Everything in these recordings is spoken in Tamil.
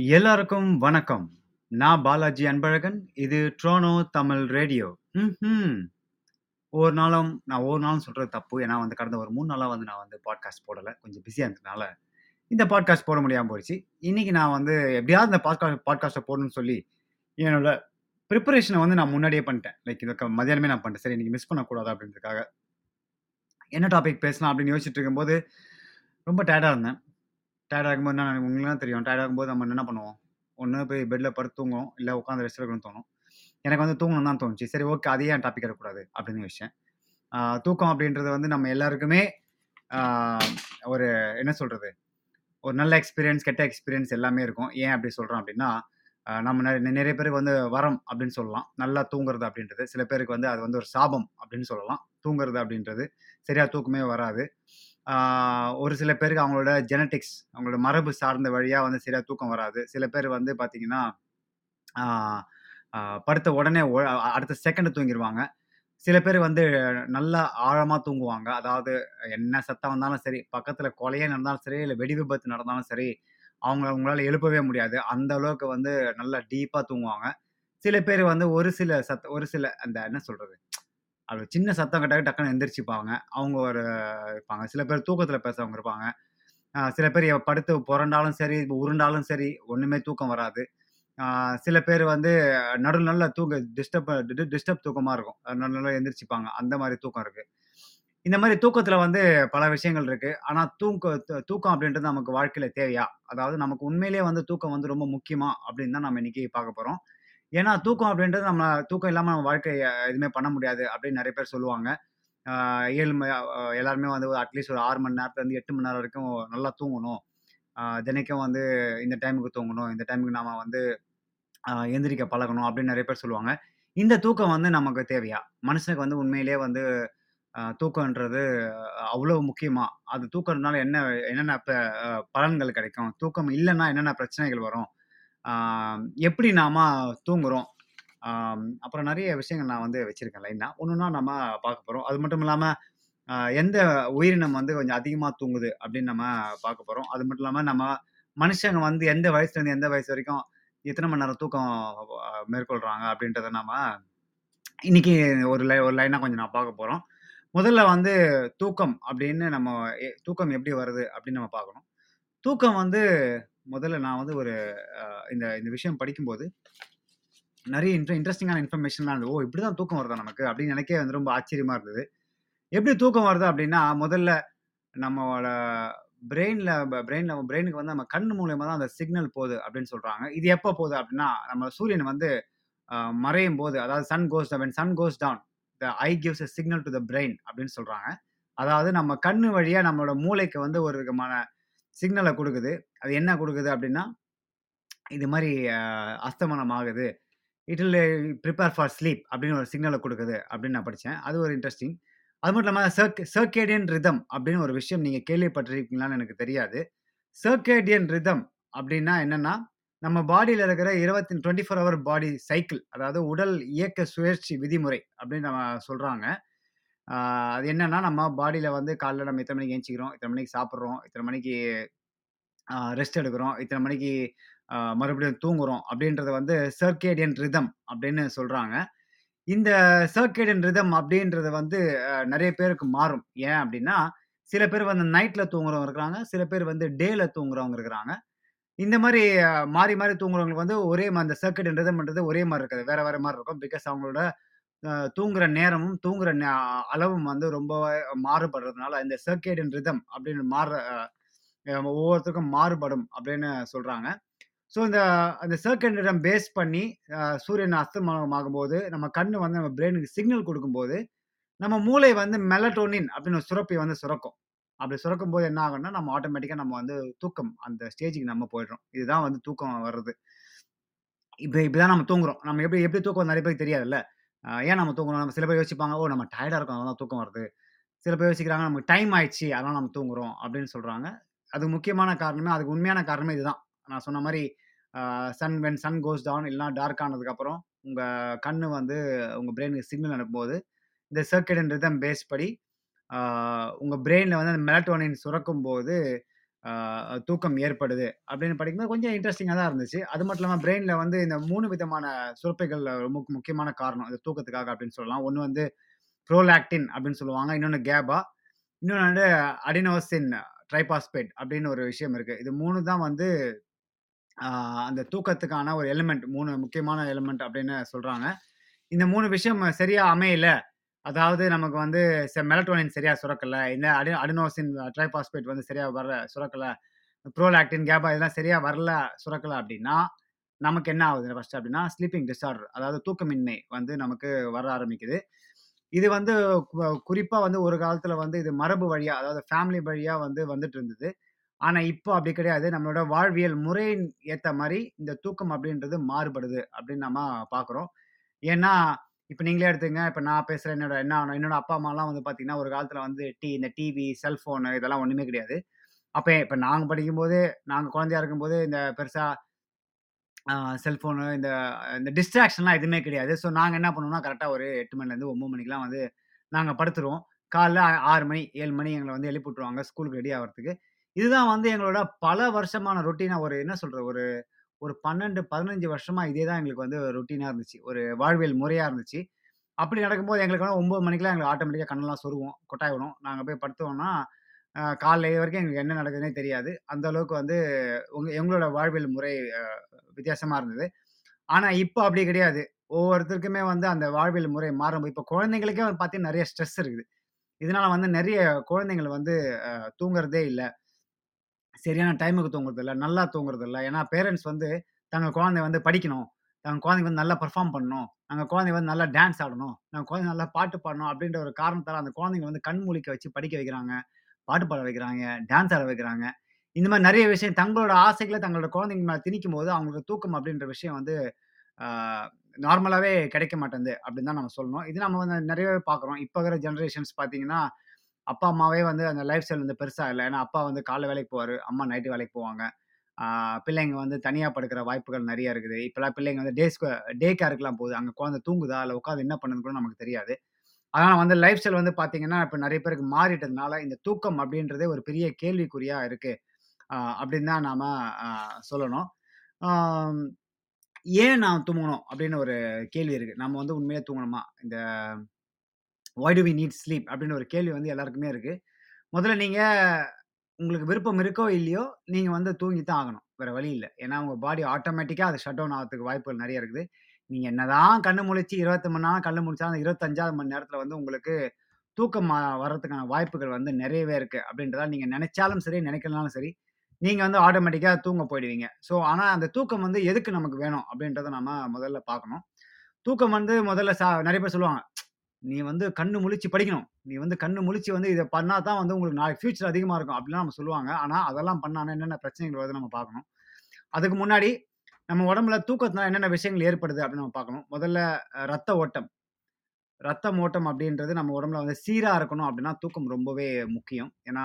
எல்லாருக்கும் வணக்கம். நான் பாலாஜி அன்பழகன். இது ட்ரோனோ தமிழ் ரேடியோ. ம் ஒவ்வொரு நாளும் நான் ஒவ்வொரு நாளும் சொல்கிறது தப்பு. ஏன்னா வந்து கடந்த ஒரு மூணு நாளாக வந்து நான் வந்து பாட்காஸ்ட் போடலை கொஞ்சம் பிஸியாக இருந்ததுனால, இந்த பாட்காஸ்ட் போட முடியாமல் போயிடுச்சு. இன்றைக்கி நான் வந்து எப்படியாவது இந்த பாட்கா பாட்காஸ்ட்டை போடணும்னு சொல்லி, என்னோட ப்ரிப்பரேஷனை வந்து நான் முன்னாடியே பண்ணிட்டேன். லைக் இதை மதியானமே நான் பண்ணிட்டேன். சரி இன்றைக்கி மிஸ் பண்ணக்கூடாது அப்படின்றதுக்காக. என்ன டாபிக் பேசலாம் அப்படின்னு யோசிச்சுட்டு இருக்கும்போது, ரொம்ப டயர்டாக இருந்தேன். டயர்டா இருக்கும்போது என்ன உங்களுக்கு தான் தெரியும். டயர்டா இருக்கும்போது நம்ம என்ன பண்ணுவோம்? ஒன்று போய் பெட்டில் படுத்து தூங்குவோம். இல்லை உட்காந்து ரெஸ்ட் எடுக்கணும்னு தோணும். எனக்கு வந்து தூங்கணும் தான் தோணுச்சு. சரி ஓகே அதே ஏன் டாபிக் எடுக்கக்கூடாது அப்படின்னு விஷயம் தூக்கம் அப்படின்றது வந்து நம்ம எல்லாருக்குமே ஒரு என்ன சொல்கிறது ஒரு நல்ல எக்ஸ்பீரியன்ஸ், கெட்ட எக்ஸ்பீரியன்ஸ் எல்லாமே இருக்கும். ஏன் அப்படி சொல்கிறோம் அப்படின்னா, நம்ம நிறைய நிறைய பேருக்கு வந்து வரம் அப்படின்னு சொல்லலாம். நல்லா தூங்குறது அப்படின்றது. சில பேருக்கு வந்து அது வந்து ஒரு சாபம் அப்படின்னு சொல்லலாம். தூங்குறது அப்படின்றது. சரியாக தூக்கமே வராது. ஒரு சில பேருக்கு அவங்களோட ஜெனடிக்ஸ் அவங்களோட மரபு சார்ந்த வழியாக வந்து சரியாக தூக்கம் வராது. சில பேர் வந்து பார்த்தீங்கன்னா, படுத்த உடனே அடுத்த செகண்ட் தூங்கிடுவாங்க சில பேர் வந்து நல்லா ஆழமாக தூங்குவாங்க. அதாவது என்ன சத்தம் வந்தாலும் சரி, பக்கத்தில் கொலையே நடந்தாலும் சரி, இல்லை வெடி விபத்து நடந்தாலும் சரி, அவங்கள அவங்களால எழுப்பவே முடியாது. அந்த அளவுக்கு வந்து நல்லா டீப்பாக தூங்குவாங்க. சில பேர் வந்து ஒரு சில சத்த ஒரு சில அந்த என்ன சொல்கிறது அப்படி சின்ன சத்தம் கேட்டாலே டக்குனு எந்திரிச்சுப்பாங்க. அவங்க ஒரு இருப்பாங்க. சில பேர் தூக்கத்தில் பேசுறவங்க இருப்பாங்க. சில பேர் படுத்து புரண்டாலும் சரி, உருண்டாலும் சரி, ஒன்றுமே தூக்கம் வராது. சில பேர் வந்து நடு நல்ல தூங்க டிஸ்டர்ப் டிஸ்டர்ப் தூக்கமாக இருக்கும். நடு நல்லா எந்திரிச்சுப்பாங்க. அந்த மாதிரி தூக்கம் இருக்குது இந்த மாதிரி தூக்கத்தில் வந்து பல விஷயங்கள் இருக்குது ஆனால் தூக்க தூக்கம் அப்படின்றது நமக்கு வாழ்க்கையில் தேவையா? அதாவது நமக்கு உண்மையிலேயே வந்து தூக்கம் வந்து ரொம்ப முக்கியமாக அப்படின்னு தான் நம்ம இன்றைக்கி பார்க்க போகிறோம் ஏன்னா தூக்கம் அப்படின்றது நம்ம தூக்கம் இல்லாமல் நம்ம வாழ்க்கையை எதுவுமே பண்ண முடியாது அப்படின்னு நிறைய பேர் சொல்லுவாங்க. ஏழு ம எல்லாருமே வந்து அட்லீஸ்ட் ஒரு ஆறு மணி நேரத்துலேருந்து எட்டு மணி நேரம் வரைக்கும் நல்லா தூங்கணும். தினைக்கும் வந்து இந்த டைமுக்கு தூங்கணும். இந்த டைமுக்கு நாம் வந்து எந்திரிக்க பழகணும் அப்படின்னு நிறைய பேர் சொல்லுவாங்க. இந்த தூக்கம் வந்து நமக்கு தேவையா? மனுஷனுக்கு வந்து உண்மையிலேயே வந்து தூக்கம்ன்றது அவ்வளோ முக்கியமாக அது தூக்கம்னால என்ன என்னென்ன ப பலன்கள் கிடைக்கும்? தூக்கம் இல்லைன்னா என்னென்ன பிரச்சனைகள் வரும்? எப்படி நாம தூங்குறோம்? ஆம் அப்புறம் நிறைய விஷயங்கள் நான் வந்து வச்சிருக்கேன் லைனா. ஒண்ணொண்ணா நம்ம பார்க்க போறோம். அது மட்டும் இல்லாம அ எந்த உயிரினம் வந்து கொஞ்சம் அதிகமா தூங்குது அப்படின்னு நம்ம பார்க்க போறோம். அது மட்டும் இல்லாம நம்ம மனுஷங்க வந்து எந்த வயசுலேருந்து எந்த வயசு வரைக்கும் எத்தன மணி நேரம் தூக்கம் அ மேற்கொள்றாங்க அப்படின்றத நாம் இன்னைக்கு ஒரு லை ஒரு லைனா கொஞ்சம் நான் பார்க்க போறோம். முதல்ல வந்து தூக்கம் அப்படின்னு நம்ம எ தூக்கம் எப்படி வருது அப்படின்னு நம்ம பார்க்கணும். தூக்கம் வந்து முதல்ல நான் வந்து ஒரு இந்த இந்த விஷயம் படிக்கும்போது நிறைய இன்ட்ர இன்ட்ரெஸ்டிங்கான இன்ஃபர்மேஷன்லாம் இருந்தது. ஓ! இப்படிதான் தூக்கம் வருதா நமக்கு? அப்படின்னு எனக்கே வந்து ரொம்ப ஆச்சரியமா இருந்தது. எப்படி தூக்கம் வருது அப்படின்னா, முதல்ல நம்மளோட பிரெயினில் பிரெயினில் நம்ம பிரெயினுக்கு வந்து நம்ம கண் மூலயமா தான் அந்த சிக்னல் போது அப்படின்னு சொல்கிறாங்க இது எப்போ போகுது அப்படின்னா, நம்ம சூரியன் வந்து மறையும் போது அதாவது sun goes when sun goes down, the eye gives a signal to the brain அப்படின்னு சொல்கிறாங்க அதாவது நம்ம கண்ணு வழியாக நம்மளோட மூளைக்கு வந்து ஒரு விதமான சிக்னலை கொடுக்குது அது என்ன கொடுக்குது அப்படின்னா, இது மாதிரி அஸ்தமனம் ஆகுது. It will prepare for sleep அப்படின்னு ஒரு சிக்னலை கொடுக்குது அப்படின்னு நான் படித்தேன் அது ஒரு இன்ட்ரஸ்டிங். அது மட்டும் இல்லாமல் சர்க் சர்கேடியன் ரிதம் அப்படின்னு ஒரு விஷயம் நீங்கள் கேள்விப்பட்டிருக்கீங்களான்னு எனக்கு தெரியாது. சர்கேடியன் ரிதம் அப்படின்னா என்னென்னா நம்ம பாடியில் இருக்கிற 20 24 ஹவர் பாடி சைக்கிள் அதாவது உடல் இயக்க சுழற்சி விதிமுறை அப்படின்னு நம்ம சொல்கிறாங்க ஆ அது என்னன்னா, நம்ம பாடியில வந்து காலைல நம்ம இத்தனை மணிக்கு எந்திச்சிக்கிறோம், இத்தன மணிக்கு சாப்பிடுறோம், இத்தன மணிக்கு ரெஸ்ட் எடுக்கிறோம், இத்தன மணிக்கு மறுபடியும் தூங்குறோம் அப்படின்றத வந்து சர்கேடியன் ரிதம் அப்படின்னு சொல்றாங்க. இந்த சர்கேடியன் ரிதம் அப்படின்றது வந்து அ நெறைய பேருக்கு மாறும். ஏன் அப்படின்னா, சில பேர் வந்து நைட்ல தூங்குறவங்க இருக்கிறாங்க. சில பேர் வந்து டேல தூங்குறவங்க இருக்கிறாங்க. இந்த மாரி மாறி, மாறி தூங்குறவங்களுக்கு வந்து ஒரே மா அந்த சர்கேடியன் ரிதம்ன்றது ஒரே மாரி இருக்காது. வேற, வேற மாரி இருக்கும். பிகாஸ் அவங்களோட தூங்குற நேரமும், தூங்குற நே அளவும் வந்து ரொம்ப மாறுபடுறதுனால, இந்த சர்கேடியன் ரிதம் அப்படின்னு மாறுற ஒவ்வொருத்தருக்கும் மாறுபடும் அப்படின்னு சொல்றாங்க. ஸோ இந்த அந்த சர்க்கேடியன் ரிதம் பேஸ் பண்ணி சூரியன் அஸ்தமனம் ஆகும்போது, நம்ம கண்ணு வந்து நம்ம பிரெயினுக்கு சிக்னல் கொடுக்கும்போது நம்ம மூளை வந்து மெலட்டோனின் அப்படின்னு ஒரு சுரப்பை வந்து சுரக்கும். அப்படி சுரக்கும் போது என்ன ஆகும்னா, நம்ம ஆட்டோமேட்டிக்காக நம்ம வந்து தூக்கம் அந்த ஸ்டேஜுக்கு நம்ம போயிடுறோம். இதுதான் வந்து தூக்கம் வர்றது. இப்படி இப்படிதான் நம்ம தூங்குறோம். நம்ம எப்படி எப்படி தூக்கம் நிறைய பேருக்கு தெரியாதுல்ல. ஏன் நம்ம தூங்குறோம்? நம்ம சில பேர் யோசிப்பாங்க, "ஓ! நம்ம டயர்டாக இருக்கும் அதனால தூக்கம் வருது." சில பேர் யோசிக்கிறாங்க, "நமக்கு டைம் ஆயிடுச்சு. அதனால நம்ம தூங்குறோம்." அப்படின்னு சொல்கிறாங்க அது முக்கியமான காரணமே அதுக்கு உண்மையான காரணமே இதுதான். நான் சொன்ன மாதிரி sun when sun goes down இல்லைனா டார்க் ஆனதுக்கப்புறம், உங்கள் கண் வந்து உங்கள் பிரெயினுக்கு சிக்னல் அனுப்பும்போது, இந்த சர்க்கேடியன் ரிதம் பேஸ் படி உங்கள் பிரெயினில் வந்து அந்த மெலட்டோனின் சுரக்கும்போது, போது தூக்கம் ஏற்படுது அப்படின்னு படிக்கும்போது கொஞ்சம் இன்ட்ரெஸ்டிங்காக தான் இருந்துச்சு. அது மட்டும் இல்லாமல் பிரெயினில் வந்து இந்த மூணு விதமான சுரப்பைகள் ரொம்ப முக்கியமான காரணம். இந்த தூக்கத்துக்காக அப்படின்னு சொல்லலாம். ஒன்று வந்து ப்ரோலாக்டின் அப்படின்னு சொல்லுவாங்க. இன்னொன்று கேபா. இன்னொன்று வந்து அடினோசின் ட்ரைபாஸ்பேட் அப்படின்னு ஒரு விஷயம் இருக்குது இது மூணு தான் வந்து அந்த தூக்கத்துக்கான ஒரு எலிமெண்ட் மூணு முக்கியமான எலிமெண்ட் அப்படின்னு சொல்கிறாங்க இந்த மூணு விஷயம் சரியாக அமையலை அதாவது நமக்கு வந்து செ மெலட்டோனின் சரியா சுரக்கல. இந்த அடி அடினோசின் ட்ரைபாஸ்பேட் வந்து சரியா வரல சுரக்கல. புரோலாக்டின், கேபா இதெல்லாம் சரியா வரல, சுரக்கல அப்படின்னா, நமக்கு என்ன ஆகுது ஃபர்ஸ்ட் அப்படின்னா, ஸ்லீப்பிங் டிஸார்டர் அதாவது தூக்கமின்மை வந்து நமக்கு வர ஆரம்பிக்குது. இது வந்து கு குறிப்பா வந்து ஒரு காலத்துல வந்து இது மரபு வழியா, அதாவது ஃபேமிலி வழியா வந்து வந்துட்டு இருந்தது. ஆனா, இப்போ அப்படி கிடையாது. நம்மளோட வாழ்வியல் முறையின் ஏத்த மாரி இந்த தூக்கம் அப்படின்றது மாறுபடுது அப்படின்னு நம்ம பார்க்குறோம். ஏன்னா, இப்போ நீங்களே எடுத்துங்க இப்போ நான் பேசுகிறேன் என்னோட என்ன என்னோட அப்பா, அம்மாலாம் வந்து பார்த்தீங்கன்னா, ஒரு காலத்தில் வந்து டி இந்த டிவி, செல்ஃபோனு இதெல்லாம் ஒன்றுமே கிடையாது. அப்போ இப்போ நாங்கள் படிக்கும்போது, நாங்கள் குழந்தையா இருக்கும்போது இந்த பெருசாக செல்ஃபோனு இந்த இந்த டிஸ்ட்ராக்ஷன்லாம் எதுவுமே கிடையாது. ஸோ நாங்கள் என்ன பண்ணுவோம்னா, கரெக்டாக ஒரு எட்டு மணிலேருந்து ஒம்பது மணிக்கெல்லாம் வந்து நாங்கள் படுத்துருவோம். காலைல ஆறு மணி, ஏழு மணி எங்களை வந்து எழுப்பி விட்ருவாங்க ஸ்கூலுக்கு ரெடி ஆகிறதுக்கு இதுதான் வந்து எங்களோட பல வருஷமான ரொட்டீனாக ஒரு என்ன சொல்கிற ஒரு ஒரு 12, 15 வருஷமா இதே தான் எங்களுக்கு வந்து ரொட்டீனாக இருந்துச்சு. ஒரு வாழ்வியல் முறையாக இருந்துச்சு. அப்படி நடக்கும்போது எங்களுக்கு வந்து 9 மணிக்கெல்லாம் எங்களுக்கு ஆட்டோமேட்டிக்காக கண்ணெல்லாம் சொருவோம் கொட்டாய் விடும். நாங்கள் போய் படுத்தோம்னா, காலைல இது வரைக்கும் எங்களுக்கு என்ன நடக்குதுன்னே தெரியாது. அந்த அளவுக்கு வந்து உங்க எங்களோட வாழ்வியல் முறை வித்தியாசமாக இருந்தது. ஆனால் இப்போ அப்படி கிடையாது. ஒவ்வொருத்தருக்குமே வந்து அந்த வாழ்வியல் முறை மாறும். இப்போ குழந்தைங்களுக்கே வந்து பார்த்தீங்கன்னா, நிறைய ஸ்ட்ரெஸ் இருக்குது. இதனால வந்து நிறைய குழந்தைங்கள் வந்து தூங்குறதே இல்லை சரியான டைமுக்கு தூங்குறதில்ல, நல்லா தூங்குறதில்ல. ஏன்னா, பேரண்ட்ஸ் வந்து தங்கள் குழந்தை வந்து படிக்கணும். தங்கள் குழந்தைங்க வந்து நல்லா பர்ஃபார்ம் பண்ணணும். நாங்கள் குழந்தை வந்து நல்லா டான்ஸ் ஆடணும். நாங்கள் குழந்தை நல்லா பாட்டு பாடணும் அப்படின்ற ஒரு காரணத்தால் அந்த குழந்தைங்கள வந்து கண் மூலிக்க வச்சு படிக்க வைக்கிறாங்க. பாட்டு பாட வைக்கிறாங்க. டான்ஸ் ஆட வைக்கிறாங்க. இந்த மாதிரி நிறைய விஷயம் தங்களோட ஆசைகளை தங்களோட குழந்தைங்க மேல திணிக்கும்போது, அவங்களுக்கு தூக்கம் அப்படின்ற விஷயம் வந்து நார்மலாகவே கிடைக்க மாட்டேன்து அப்படின்னு தான் நம்ம சொல்லணும். இது நம்ம வந்து நிறையவே பார்க்குறோம். இப்போ இருக்கிற ஜென்ரேஷன்ஸ் பார்த்தீங்கன்னா, அப்பா, அம்மாவே வந்து அந்த லைஃப் ஸ்டைல் வந்து பெருசாக இல்லை ஏன்னா, அப்பா வந்து காலைல வேலைக்கு போவார் அம்மா நைட்டு வேலைக்கு போவாங்க. பிள்ளைங்க வந்து தனியாக படுக்கிற வாய்ப்புகள் நிறையா இருக்குது. இப்போலாம் பிள்ளைங்க வந்து டே டே கேருக்குலாம் போகுது. அங்கே குழந்தை தூங்குதா? இல்லை உட்காந்து என்ன பண்ணுதுன்னு கூட நமக்கு தெரியாது. அதனால் வந்து லைஃப் ஸ்டைல் வந்து பார்த்தீங்கன்னா, இப்போ நிறைய பேருக்கு மாறிட்டதுனால, இந்த தூக்கம் அப்படின்றதே ஒரு பெரிய கேள்விக்குறியாக இருக்குது அப்படின்னு தான் நாம் சொல்லணும். ஏன் நான் தூங்கணும்? அப்படின்னு ஒரு கேள்வி இருக்குது நம்ம வந்து உண்மையாக தூங்கணுமா? இந்த "why do we need sleep?" அப்படின்னு ஒரு கேள்வி வந்து எல்லாருக்குமே இருக்கு. முதல்ல நீங்க உங்களுக்கு விருப்பம் இருக்கோ, இல்லையோ, நீங்க வந்து தூங்கி தான் ஆகணும். வேற வழி இல்லை ஏன்னா, உங்க பாடி ஆட்டோமேட்டிக்காக அது ஷட் டவுன் ஆகிறதுக்கு வாய்ப்புகள் நிறைய இருக்குது. நீங்க என்னதான் கண்ணு முழிச்சு 28 மணி நேரம் கண்ணு முழிச்சாலும், அந்த 25வது மணி நேரத்துல வந்து உங்களுக்கு தூக்கம் வர்றதுக்கான வாய்ப்புகள் வந்து நிறையவே இருக்கு. அப்படின்றதால நீங்க நினைச்சாலும் சரி, நினைக்கலனாலும் சரி, நீங்க வந்து ஆட்டோமேட்டிக்காக தூங்க போயிடுவீங்க. ஸோ, ஆனால் அந்த தூக்கம் வந்து எதுக்கு நமக்கு வேணும்? அப்படின்றத நம்ம முதல்ல பார்க்கணும். தூக்கம் வந்து முதல்ல சா நிறைய பேர் சொல்லுவாங்க. "நீ வந்து கண்ணு முழிச்சு படிக்கணும். நீ வந்து கண்ணு முழிச்சு வந்து இதை பண்ணால் தான் வந்து உங்களுக்கு நாளைக்கு ஃபியூச்சர் அதிகமாக இருக்கும்." அப்படிலாம் நம்ம சொல்லுவாங்க. ஆனால் அதெல்லாம் பண்ணாம என்னென்ன பிரச்சனைகள் வருது நம்ம பார்க்கணும். அதுக்கு முன்னாடி நம்ம உடம்புல தூக்கத்தினால என்னென்ன விஷயங்கள் ஏற்படுது அப்படின்னு நம்ம பார்க்கணும். முதல்ல ரத்த ஓட்டம். ரத்தம் ஓட்டம் அப்படின்றது நம்ம உடம்புல வந்து சீராக இருக்கணும் அப்படின்னா, தூக்கம் ரொம்பவே முக்கியம். ஏன்னா,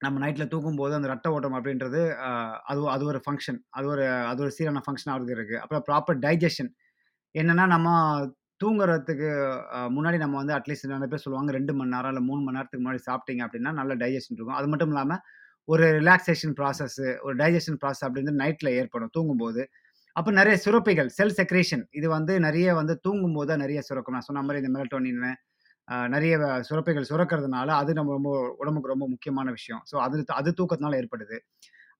நம்ம நைட்ல தூங்கும்போது அந்த ரத்த ஓட்டம் அப்படின்றது அது அது ஒரு ஃபங்க்ஷன் அது ஒரு அது ஒரு சீரான ஃபங்க்ஷன் ஆகிறது இருக்குது அப்புறம் ப்ராப்பர் டைஜெஷன். என்னென்னா நம்ம தூங்குறதுக்கு முன்னாடி நம்ம வந்து அட்லீஸ்ட் நிறைய பேர் சொல்லுவாங்க 2 மணி நேரம், இல்ல 3 மணி நேரத்துக்கு முன்னாடி சாப்பிட்டீங்க அப்படின்னா, நல்ல டைஜெஷன் இருக்கும். அது மட்டும் இல்லாம, ஒரு ரிலாக்சேஷன் ப்ராசஸ், ஒரு டைஜெஷன் ப்ராசஸ் அப்படின்றது நைட்ல ஏற்படும் தூங்கும்போது. அப்ப நெறைய சுரப்பிகள், செல் செக்ரீஷன் இது வந்து நெறைய வந்து தூங்கும்போது தான் நெறைய சுரக்கும். நான் சொன்ன மாரி இந்த மெலட்டோனின் அ நெறைய வ சுரப்பிகள் சுரக்கிறதுனால, அது நம்ம ரொம்ப உடம்புக்கு ரொம்ப முக்கியமான விஷயம். ஸோ, அது அது தூக்கத்தினால ஏற்படுது.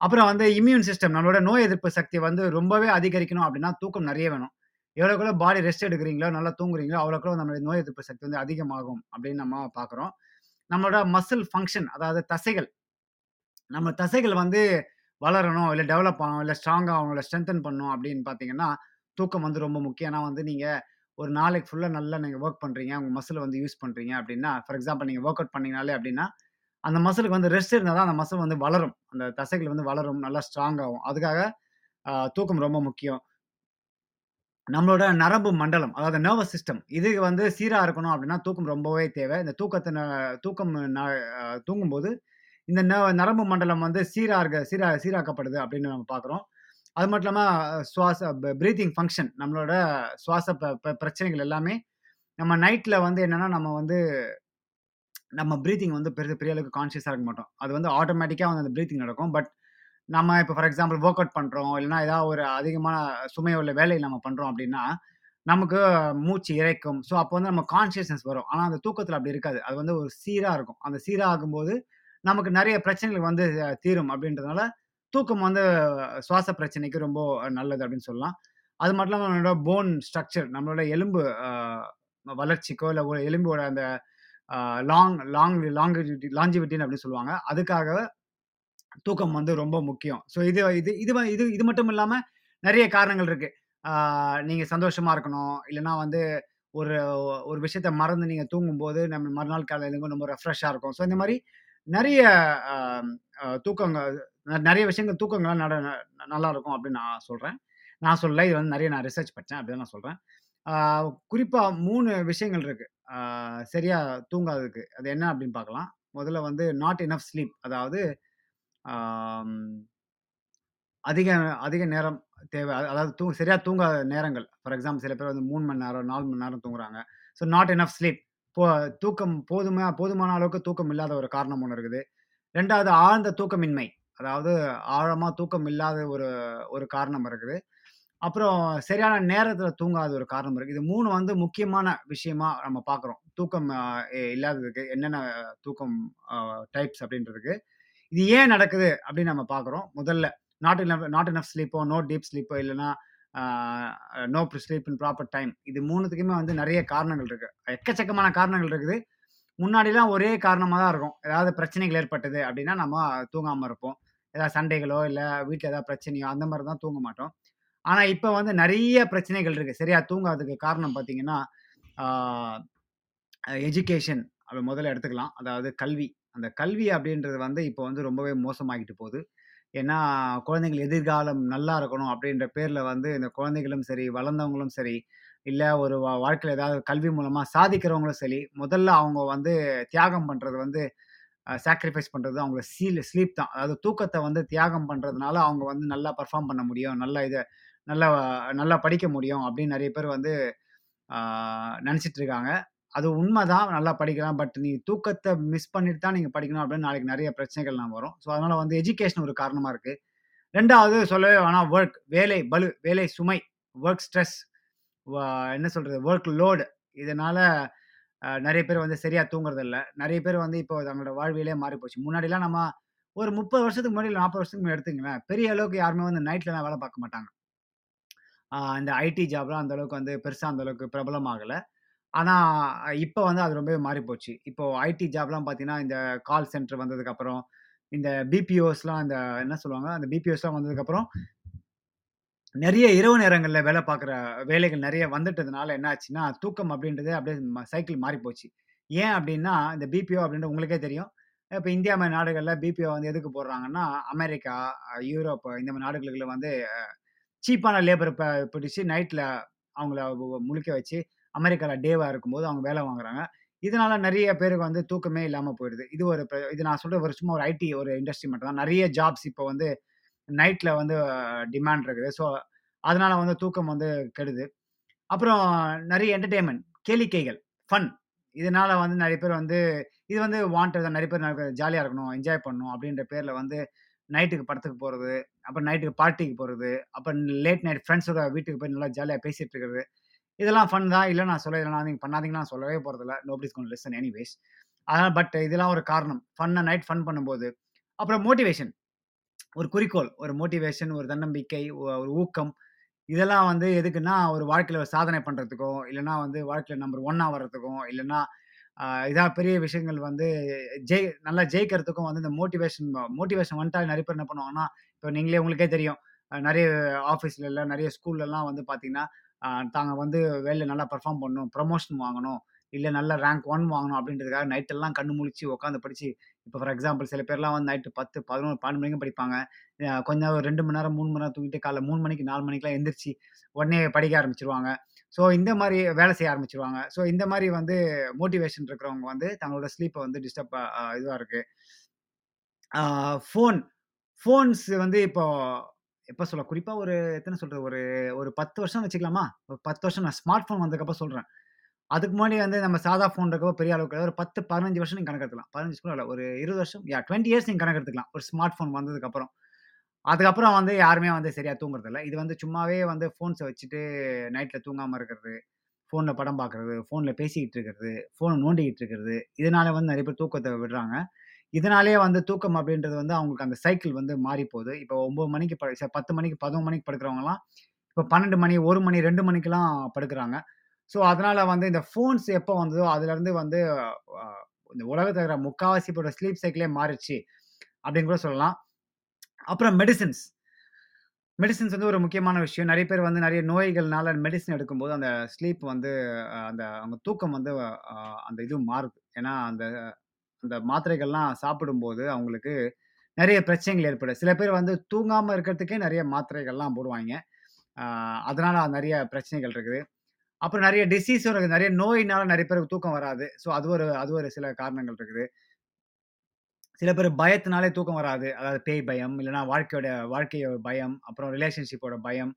அப்புறம் வந்து இம்யூன் சிஸ்டம் நம்மளோட நோய் எதிர்ப்பு சக்தி வந்து ரொம்பவே அதிகரிக்கணும் அப்படின்னா, தூக்கம் நெறைய வேணும். எவ்வளோக்குள்ள எவ்வளோ பாடி ரெஸ்ட் எடுக்கிறீங்களோ, நல்லா தூங்குறீங்களோ, அவ்வளோக்குள்ள நம்மளுடைய நோய் எதிர்ப்பு சக்தி வந்து அதிகமாகும் அப்படின்னு நம்ம பார்க்குறோம். நம்மளோட மசில் ஃபங்க்ஷன் அதாவது தசைகள் நம்ம தசைகள் வந்து வளரணும், இல்லை டெவலப் ஆகணும், இல்லை ஸ்ட்ராங்காக அவங்கள ஸ்ட்ரென்தன் பண்ணணும் அப்படின்னு பார்த்தீங்கன்னா, தூக்கம் வந்து ரொம்ப முக்கியம். ஏன்னா வந்து நீங்கள் ஒரு நாளைக்கு ஃபுல்லாக நல்லா நீங்கள் ஒர்க் பண்ணுறீங்க உங்கள் மசில் வந்து யூஸ் பண்ணுறீங்க அப்படின்னா, ஃபார் எக்ஸாம்பிள் நீங்கள் ஒர்க் அவுட் பண்ணீங்கனாலே அப்படின்னா, அந்த மசிலுக்கு வந்து ரெஸ்ட் இருந்தால் தான் அந்த மசில் வந்து வளரும். அந்த தசைகள் வந்து வளரும், நல்லா ஸ்ட்ராங் ஆகும். அதுக்காக தூக்கம் ரொம்ப முக்கியம். நம்மளோட நரம்பு மண்டலம், அதாவது நர்வஸ் சிஸ்டம் இது வந்து சீராக இருக்கணும் அப்படின்னா, தூக்கம் ரொம்பவே தேவை. இந்த தூக்கத்தை தூக்கம் தூங்கும்போது, இந்த ந நரம்பு மண்டலம் வந்து சீராக இருக்க சீரா சீராக்கப்படுது அப்படின்னு நம்ம பார்க்குறோம். அது மட்டும் இல்லாமல் சுவாச ப்ரீத்திங் பிரீத்திங் நம்மளோட சுவாச ப பிரச்சனைகள் எல்லாமே நம்ம நைட்டில் வந்து என்னென்னா நம்ம வந்து நம்ம ப்ரீத்திங் வந்து பெரிய பெரிய அளவுக்கு கான்ஷியஸாக இருக்க மாட்டோம். அது வந்து ஆட்டோமேட்டிக்காக வந்து அந்த ப்ரீத்திங் நடக்கும். பட் நம்ம இப்போ ஃபார் எக்ஸாம்பிள் வொர்க் அவுட் பண்ணுறோம் இல்லைனா ஏதாவது ஒரு அதிகமான சுமை உள்ள வேலையை நம்ம பண்ணுறோம் அப்படின்னா நமக்கு மூச்சு இறைக்கும் ஸோ அப்போ வந்து நம்ம கான்சியஸ்னஸ் வரும். ஆனால் அந்த தூக்கத்தில் அப்படி இருக்காது. அது வந்து ஒரு சீராக இருக்கும். அந்த சீராக ஆகும்போது, நமக்கு நிறைய பிரச்சனைகள் வந்து தீரும் அப்படின்றதுனால, தூக்கம் வந்து சுவாச பிரச்சனைக்கு ரொம்ப நல்லது அப்படின்னு சொல்லலாம். அது மட்டும் இல்லாமல் நம்மளோட போன் ஸ்ட்ரக்சர் நம்மளோட எலும்பு வளர்ச்சிக்கோ, இல்லை ஒரு எலும்போட அந்த லாங் லாங் லாங்கிவிட்டி லாஞ்சிவிட்டின்னு அப்படின்னு சொல்லுவாங்க. அதுக்காக தூக்கம் வந்து ரொம்ப முக்கியம். ஸோ இது இது இது வ இது இது மட்டும் இல்லாமல் நிறைய காரணங்கள் இருக்கு. நீங்கள் நீங்க சந்தோஷமா இருக்கணும். இல்லைன்னா வந்து ஒரு ஒரு விஷயத்த மறந்து நீங்க தூங்கும்போது, நம்ம மறுநாள் காலையில எழும்பும்போது ரொம்ப ரெஃப்ரெஷ்ஷாக இருக்கும். ஸோ இந்த மாதிரி நிறைய தூக்கங்கள் நிறைய விஷயங்கள் தூக்கங்கள்லாம் நட நல்லா இருக்கும் அப்படின்னு நான் சொல்றேன். நான் சொல்லல. இது வந்து நிறைய நான் ரிசர்ச் பண்ணேன் அப்படின்னு நான் சொல்றேன். ஆ குறிப்பா 3 விஷயங்கள் இருக்கு. சரியாக சரியா தூங்காததுக்கு. அது என்ன அப்படின்னு பார்க்கலாம். முதல்ல வந்து நாட் இனஃப் ஸ்லீப் அதாவது அதிக அதிக நேரம் தேவை. அதாவது தூ சரியாக தூங்காத நேரங்கள். ஃபார் எக்ஸாம்பிள் சில பேர் வந்து மூணு மணி நேரம், நாலு மணி நேரம் தூங்குறாங்க. So not enough sleep. இப்போ தூக்கம் போதுமா போதுமான அளவுக்கு தூக்கம் இல்லாத ஒரு காரணம் ஒன்று இருக்குது. ரெண்டாவது ஆழ்ந்த தூக்கமின்மை. அதாவது ஆழமாக தூக்கம் இல்லாத ஒரு ஒரு காரணம் இருக்குது. அப்புறம் சரியான நேரத்தில் தூங்காத ஒரு காரணம் இருக்குது இது மூணு வந்து முக்கியமான விஷயமா நம்ம பார்க்குறோம். தூக்கம் இல்லாததுக்கு என்னென்ன தூக்கம் டைப்ஸ் அப்படின்றதுக்கு. இது ஏன் நடக்குது அப்படின்னு நம்ம பார்க்குறோம். முதல்ல நாட் இன் நாட் இன் ஸ்லீப்போ, நோ டீப் ஸ்லீப்போ இல்லைன்னா no sleep in proper time. இது மூணுத்துக்குமே வந்து நிறைய காரணங்கள் இருக்குது எக்கச்சக்கமான காரணங்கள் இருக்குது. முன்னாடிலாம் ஒரே காரணமாக தான் இருக்கும். ஏதாவது பிரச்சனைகள் ஏற்பட்டது அப்படின்னா, நம்ம தூங்காமல் இருப்போம். ஏதாவது சண்டைகளோ, இல்லை வீட்டில் ஏதாவது பிரச்சனையோ அந்த மாதிரி தான் தூங்க மாட்டோம். ஆனால் இப்போ வந்து நிறைய பிரச்சனைகள் இருக்குது சரியா தூங்காததுக்கு காரணம் பார்த்தீங்கன்னா, எஜுகேஷன் அப்படி முதல்ல எடுத்துக்கலாம். அதாவது கல்வி. அந்த கல்வி அப்படின்றது வந்து இப்போ வந்து ரொம்பவே மோசமாகிட்டு போகுது ஏன்னா, குழந்தைகள் எதிர்காலம் நல்லா இருக்கணும் அப்படின்ற பேரில் வந்து இந்த குழந்தைகளும் சரி, வளர்ந்தவங்களும் சரி, இல்லை ஒரு வா வாழ்க்கையில் ஏதாவது கல்வி மூலமாக சாதிக்கிறவங்களும் சரி, முதல்ல அவங்க வந்து தியாகம் பண்ணுறது வந்து சாக்ரிஃபைஸ் பண்ணுறது அவங்கள சீல் ஸ்லீப் தான். அதாவது தூக்கத்தை வந்து தியாகம் பண்ணுறதுனால அவங்க வந்து நல்லா பர்ஃபார்ம் பண்ண முடியும். நல்லா இதை நல்லா நல்லா படிக்க முடியும் அப்படின்னு நிறைய பேர் வந்து ஆ இருக்காங்க. அது உண்மதான். நல்லா படிக்கலாம். பட் நீ தூக்கத்தை மிஸ் பண்ணிட்டு தான் நீங்க படிக்கணும் அப்படின்னு நாளைக்கு நிறைய பிரச்சனைகள்லாம் வரும். ஸோ அதனால வந்து எஜுகேஷன் ஒரு காரணமா இருக்கு. ரெண்டாவது சொல்லவே வேணாம் ஒர்க் வேலை பலு வேலை சுமை, ஒர்க் ஸ்ட்ரெஸ் என்ன சொல்றது? ஒர்க் லோடு இதனால நிறைய பேர் வந்து சரியா தூங்குறதில்ல. நிறைய பேர் வந்து இப்போ தங்களோட வாழ்வியலே மாறிப்போச்சு. முன்னாடிலாம் நம்ம ஒரு 30 வருஷத்துக்கு முன்னாடி, நாற்பது வருஷத்துக்கு முன்னாடி எடுத்துக்கங்களேன். பெரிய அளவுக்கு யாருமே வந்து நைட்லலாம் வேலை பார்க்க மாட்டாங்க. இந்த ஐடி ஜாப்லாம் அந்த அளவுக்கு வந்து பெருசாக அந்த அளவுக்கு பிரபலம் ஆகலை ஆனா, இப்ப வந்து அது ரொம்பவே மாறிப்போச்சு. இப்போ ஐடி ஜாப்லாம் பார்த்தீங்கன்னா, இந்த கால் சென்டர் வந்ததுக்கப்புறம், இந்த பிபிஓஸ்லாம் இந்த என்ன சொல்லுவாங்க? அந்த பிபிஓஸ்லாம் வந்ததுக்கப்புறம் நெறைய இரவு நேரங்கள்ல வேலை பார்க்குற வேலைகள் நெறைய வந்துட்டதுனால என்ன ஆச்சுன்னா, தூக்கம் அப்படின்றதே அப்படியே ம சைக்கிள் மாறி போச்சு. ஏன் அப்படின்னா, இந்த பிபிஓ அப்படின்றது உங்களுக்கே தெரியும். இப்ப இந்தியா மாரி நாடுகள்ல பிபிஓ வந்து எதுக்கு போடுறாங்கன்னா, அமெரிக்கா, அ யூரோப் இந்த மாரி நாடுகளுக்குள்ள வந்து சீப்பான லேபர ப பிடிச்சு நைட்ல அவங்கள வ முழிக்க வச்சு, அமெரிக்காவில் டேவாக இருக்கும்போது அவங்க வேலை வாங்குறாங்க. இதனால நிறைய பேருக்கு வந்து தூக்கமே இல்லாமல் போயிடுது. இது ஒரு இது நான் சொல்கிற ஒரு சும்மா ஒரு ஐடி ஒரு இண்டஸ்ட்ரி மட்டும் தான். நிறைய ஜாப்ஸ் இப்போ வந்து நைட்டில் வந்து டிமாண்ட் இருக்குது. ஸோ, அதனால வந்து தூக்கம் வந்து கெடுது. அப்புறம் நிறைய என்டர்டெயின்மெண்ட் கேளிக்கைகள், ஃபன் இதனால வந்து நிறைய பேர் வந்து இது வந்து வாண்டட் நிறைய பேர் ஜாலியாக இருக்கணும், என்ஜாய் பண்ணணும் அப்படின்ற பேரில் வந்து நைட்டுக்கு படத்துக்கு போகிறது அப்புறம் நைட்டுக்கு பார்ட்டிக்கு போகிறது அப்புறம் லேட் நைட் ஃப்ரெண்ட்ஸோட வீட்டுக்கு போய் நல்லா ஜாலியாக பேசிகிட்டு இருக்கிறது. இதெல்லாம் ஃபன் தான். இல்லை நான் சொல்ல இதெல்லாம் நீங்கள் பண்ணாதீங்கன்னு நான் சொல்லவே போறதில்ல. நோபடி இஸ் கொண்டு லிஸ்டென் எனிவேஸ். அதனால் பட் இதெல்லாம் ஒரு காரணம். ஃபன்னை நைட் ஃபன் பண்ணும்போது. அப்புறம் மோட்டிவேஷன். ஒரு குறிக்கோள், ஒரு மோட்டிவேஷன், ஒரு தன்னம்பிக்கை, ஒரு ஊக்கம். இதெல்லாம் வந்து எதுக்குன்னா, ஒரு வாழ்க்கையில் ஒரு சாதனை பண்ணுறதுக்கோ இல்லைனா வந்து வாழ்க்கையில் நம்பர் ஒன்னாக வர்றதுக்கும், இல்லைன்னா இதாக பெரிய விஷயங்கள் வந்து ஜெய் நல்லா ஜெயிக்கிறதுக்கும் வந்து இந்த மோட்டிவேஷன் மோட்டிவேஷன் வந்துட்டால் நிறைய பேர் என்ன பண்ணுவாங்கன்னா, இப்போ நீங்களே உங்களுக்கே தெரியும். நிறைய ஆஃபீஸ்ல நிறைய ஸ்கூல்லலாம் வந்து பார்த்தீங்கன்னா, தாங்க வந்து வேலையில் நல்லா பெர்ஃபார்ம் பண்ணணும், ப்ரமோஷன் வாங்கணும், இல்லை நல்ல ரேங்க் ஒன் வாங்கணும் அப்படின்றதுக்காக நைட்டெல்லாம் கண்ணு முழிச்சு உட்காந்து படித்து இப்போ ஃபார் எக்ஸாம்பிள் சில பேர்லாம் வந்து நைட்டு பத்து பதினோரு பன்னெண்டு மணிக்கும் படிப்பாங்க. கொஞ்சம் ஒரு ரெண்டு மணி நேரம், மூணு மணி நேரம் தூங்கிட்டு காலைல மூணு மணிக்கு, நாலு மணிக்கெல்லாம் எந்திரிச்சு உடனே படிக்க ஆரம்பிச்சிருவாங்க. ஸோ இந்த மாதிரி வேலை செய்ய ஆரம்பிச்சிருவாங்க. ஸோ இந்த மாதிரி வந்து மோட்டிவேஷன் இருக்கிறவங்க வந்து தங்களோட ஸ்லீப்பை வந்து டிஸ்டர்ப் இதுவாக இருக்குது ஃபோன் ஃபோன்ஸ் வந்து இப்போ எப்ப சொல்ல குறிப்பா ஒரு எத்தனை சொல்றது? ஒரு ஒரு 10 வருஷம் வச்சுக்கலாமா? ஒரு 10 வருஷம் நான் ஸ்மார்ட் ஃபோன் வந்ததுக்கப்புறம் சொல்றேன். அதுக்கு முன்னாடி வந்து நம்ம சாதா ஃபோன் இருக்கப்போ பெரிய அளவுக்கு ஒரு 10, 15 வருஷம் நீங்க கணக்கு எடுத்துக்கலாம். 15 கூட ஒரு 20 வருஷம் யா 20 இயர்ஸ் நீங்க கணக்கெடுத்துக்கலாம் ஒரு ஸ்மார்ட் ஃபோன் வந்ததுக்கப்புறம். அதுக்கப்புறம் வந்து யாருமே வந்து சரியா தூங்குறதில்ல. இது வந்து சும்மாவே வந்து ஃபோன்ஸை வச்சுட்டு நைட்டில் தூங்காம இருக்கிறது, ஃபோனில் படம் பார்க்கறது, ஃபோனில் பேசிக்கிட்டு இருக்கிறது, ஃபோனை நோண்டிக்கிட்டு இருக்கிறது. இதனால வந்து நிறைய பேர் தூக்கத்தை விடுறாங்க. இதனாலேயே வந்து தூக்கம் அப்படின்றது வந்து அவங்களுக்கு அந்த சைக்கிள் வந்து மாறி போகுது. இப்போ ஒம்பது மணிக்கு ப ச 10 மணிக்கு 11 மணிக்கு படுக்கிறவங்கலாம், இப்போ 12 மணி, ஒரு மணி, ரெண்டு மணிக்கெல்லாம் படுக்கிறாங்க ஸோ, அதனால வந்து இந்த ஃபோன்ஸ் எப்போ வந்ததோ அதுலேருந்து வந்து இந்த உலகத்தில் இருக்கிற முக்காவாசி பேரோட ஸ்லீப் சைக்கிளே மாறிடுச்சு அப்படின்னு கூட சொல்லலாம். அப்புறம் மெடிசின்ஸ். மெடிசின்ஸ் வந்து ஒரு முக்கியமான விஷயம். நிறைய பேர் வந்து நிறைய நோய்கள்னால மெடிசின் எடுக்கும்போது அந்த ஸ்லீப் வந்து அந்த அவங்க தூக்கம் வந்து அந்த இது மாறுது. ஏன்னா அந்த அந்த மாத்திரைகள்லாம் சாப்பிடும்போது அவங்களுக்கு நிறைய பிரச்சனைகள் ஏற்படும் சில பேர் வந்து தூங்காமல் இருக்கிறதுக்கே நிறைய மாத்திரைகள்லாம் போடுவாங்க அதனால நிறைய பிரச்சனைகள் இருக்குது. அப்புறம் நிறைய டிசீஸும் இருக்குது. நிறைய நோயினால நிறைய பேருக்கு தூக்கம் வராது. ஸோ, அது ஒரு அது ஒரு சில காரணங்கள் இருக்குது. சில பேர் பயத்தினாலே தூக்கம் வராது. அதாவது பேய் பயம், இல்லைன்னா வாழ்க்கையோட வாழ்க்கையோட பயம், அப்புறம் ரிலேஷன்ஷிப்போட பயம்.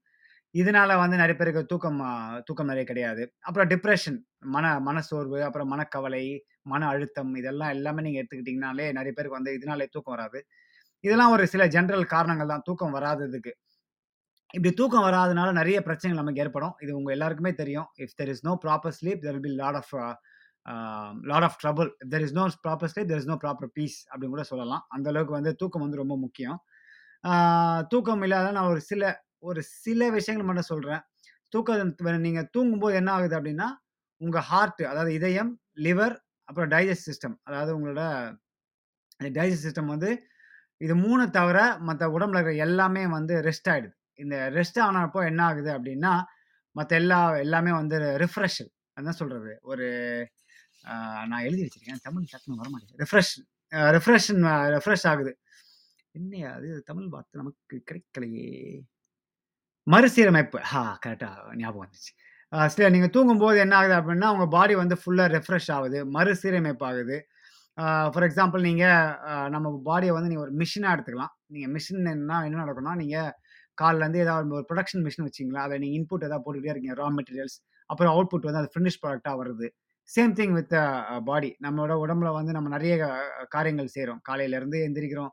இதனால வந்து நிறைய பேருக்கு தூக்கம் தூக்கம் நிறைய கிடையாது. அப்புறம் டிப்ரெஷன் மன மனசோர்வு, அப்புறம் மனக்கவலை, மன அழுத்தம் இதெல்லாம் எல்லாமே நீங்கள் எடுத்துக்கிட்டிங்கனாலே நிறைய பேருக்கு வந்து இதனாலே தூக்கம் வராது. இதெல்லாம் ஒரு சில ஜென்ரல் காரணங்கள் தான் தூக்கம் வராததுக்கு. இப்படி தூக்கம் வராதனால நிறைய பிரச்சனைகள் நமக்கு ஏற்படும். இது உங்கள் எல்லாருக்குமே தெரியும். If there is no proper sleep there be lot of lot of trouble there is no proper sleep there is no proper peace அப்படின்னு கூட சொல்லலாம். அந்த அளவுக்கு வந்து தூக்கம் வந்து ரொம்ப முக்கியம். தூக்கம் இல்லாத நான் ஒரு சில ஒரு சில விஷயங்கள் மட்டும் சொல்கிறேன் தூக்கம் நீங்கள் தூங்கும்போது என்ன ஆகுது அப்படின்னா, உங்கள் ஹார்ட் அதாவது இதயம், லிவர், அப்புறம் டைஜஸ்ட் சிஸ்டம் அதாவது உங்களோட டைஜஸ்ட் சிஸ்டம் வந்து இது மூணு தவிர மற்ற உடம்புல இருக்கிற எல்லாமே வந்து ரெஸ்ட் ஆகிடுது இந்த ரெஸ்ட் ஆனப்போ என்ன ஆகுது அப்படின்னா, மற்ற எல்லா எல்லாமே வந்து ரிஃப்ரெஷ் அதுதான் சொல்கிறது ஒரு நான் எழுதி வச்சிருக்கேன். தமிழ் டக்குனு வரமாட்டேங்குது. ரிஃப்ரெஷ் அ ரிஃப்ரெஷன் ரிஃப்ரெஷ் ஆகுது. என்னையா அது தமிழ் வார்த்தை நமக்கு கிடைக்கலையே! மறுசீரமைப்பு. ஹா கரெக்டாக ஞாபகம் வந்துச்சு ஸ்டே சில தூங்கும்போது என்ன ஆகுது அப்படின்னா, உங்கள் பாடி வந்து ஃபுல்லாக ரெஃப்ரெஷ் ஆகுது. மறுசீரமைப்பாகுது ஃபார் எக்ஸாம்பிள் நீங்கள் நம்ம பாடியை வந்து நீங்கள் ஒரு மிஷினாக எடுத்துக்கலாம். நீங்கள் மிஷின் என்ன நடக்கும்னா, நீங்கள் காலிலேருந்து ஏதாவது ஒரு ப்ரொடக்ஷன் மிஷின் வச்சீங்களா, அதில் நீங்கள் இன்புட் ஏதாவது போட்டுக்கிட்டே இருக்கீங்க. Raw materials. அப்புறம் அவுட்புட் வந்து அது ஃபினிஷ் ப்ராடக்டாக வருது. Same thing with body. நம்மளோட உடம்புல வந்து நம்ம நிறைய காரியங்கள் செய்கிறோம் காலையிலேருந்து எந்திரிக்கிறோம்.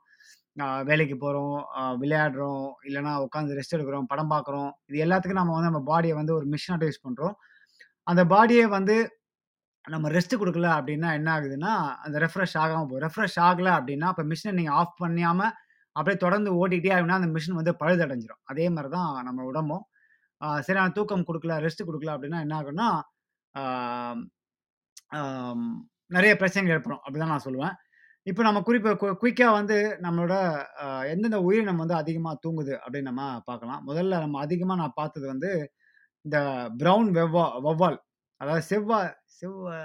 வேலைக்கு போகிறோம் விளையாடுறோம், இல்லைனா உட்காந்து ரெஸ்ட் எடுக்கிறோம், படம் பார்க்குறோம். இது எல்லாத்துக்கும் நம்ம வந்து நம்ம பாடியை வந்து ஒரு மிஷினாக யூஸ் பண்ணுறோம் அந்த பாடியை வந்து நம்ம ரெஸ்ட் கொடுக்கல அப்படின்னா என்ன ஆகுதுன்னா, அந்த ரெஃப்ரெஷ் ஆகாமல் போகும். ரெஃப்ரெஷ் ஆகலை அப்படின்னா, இப்போ மிஷினை நீங்கள் ஆஃப் பண்ணியாமல் அப்படியே தொடர்ந்து ஓட்டிட்டே அப்படின்னா, அந்த மிஷின் வந்து பழுதடைஞ்சிரும். அதே மாதிரி தான் நம்ம உடம்பும். சரியான தூக்கம் கொடுக்கல ரெஸ்ட் கொடுக்கல அப்படின்னா என்ன ஆகும்னா, நிறைய பிரச்சனைகள் ஏற்படும். அப்படிதான் நான் சொல்லுவேன். இப்போ நம்ம குறிப்பா கு குயிக்காக வந்து நம்மளோட அ எந்தெந்த உயிரினம் வந்து அதிகமா தூங்குது அப்படின்னு நம்ம பார்க்கலாம். முதல்ல நம்ம அதிகமா நான் பார்த்தது வந்து, இந்த ப்ரௌன் வெவ்வா வௌவால். அதாவது செவ்வா செவ்வா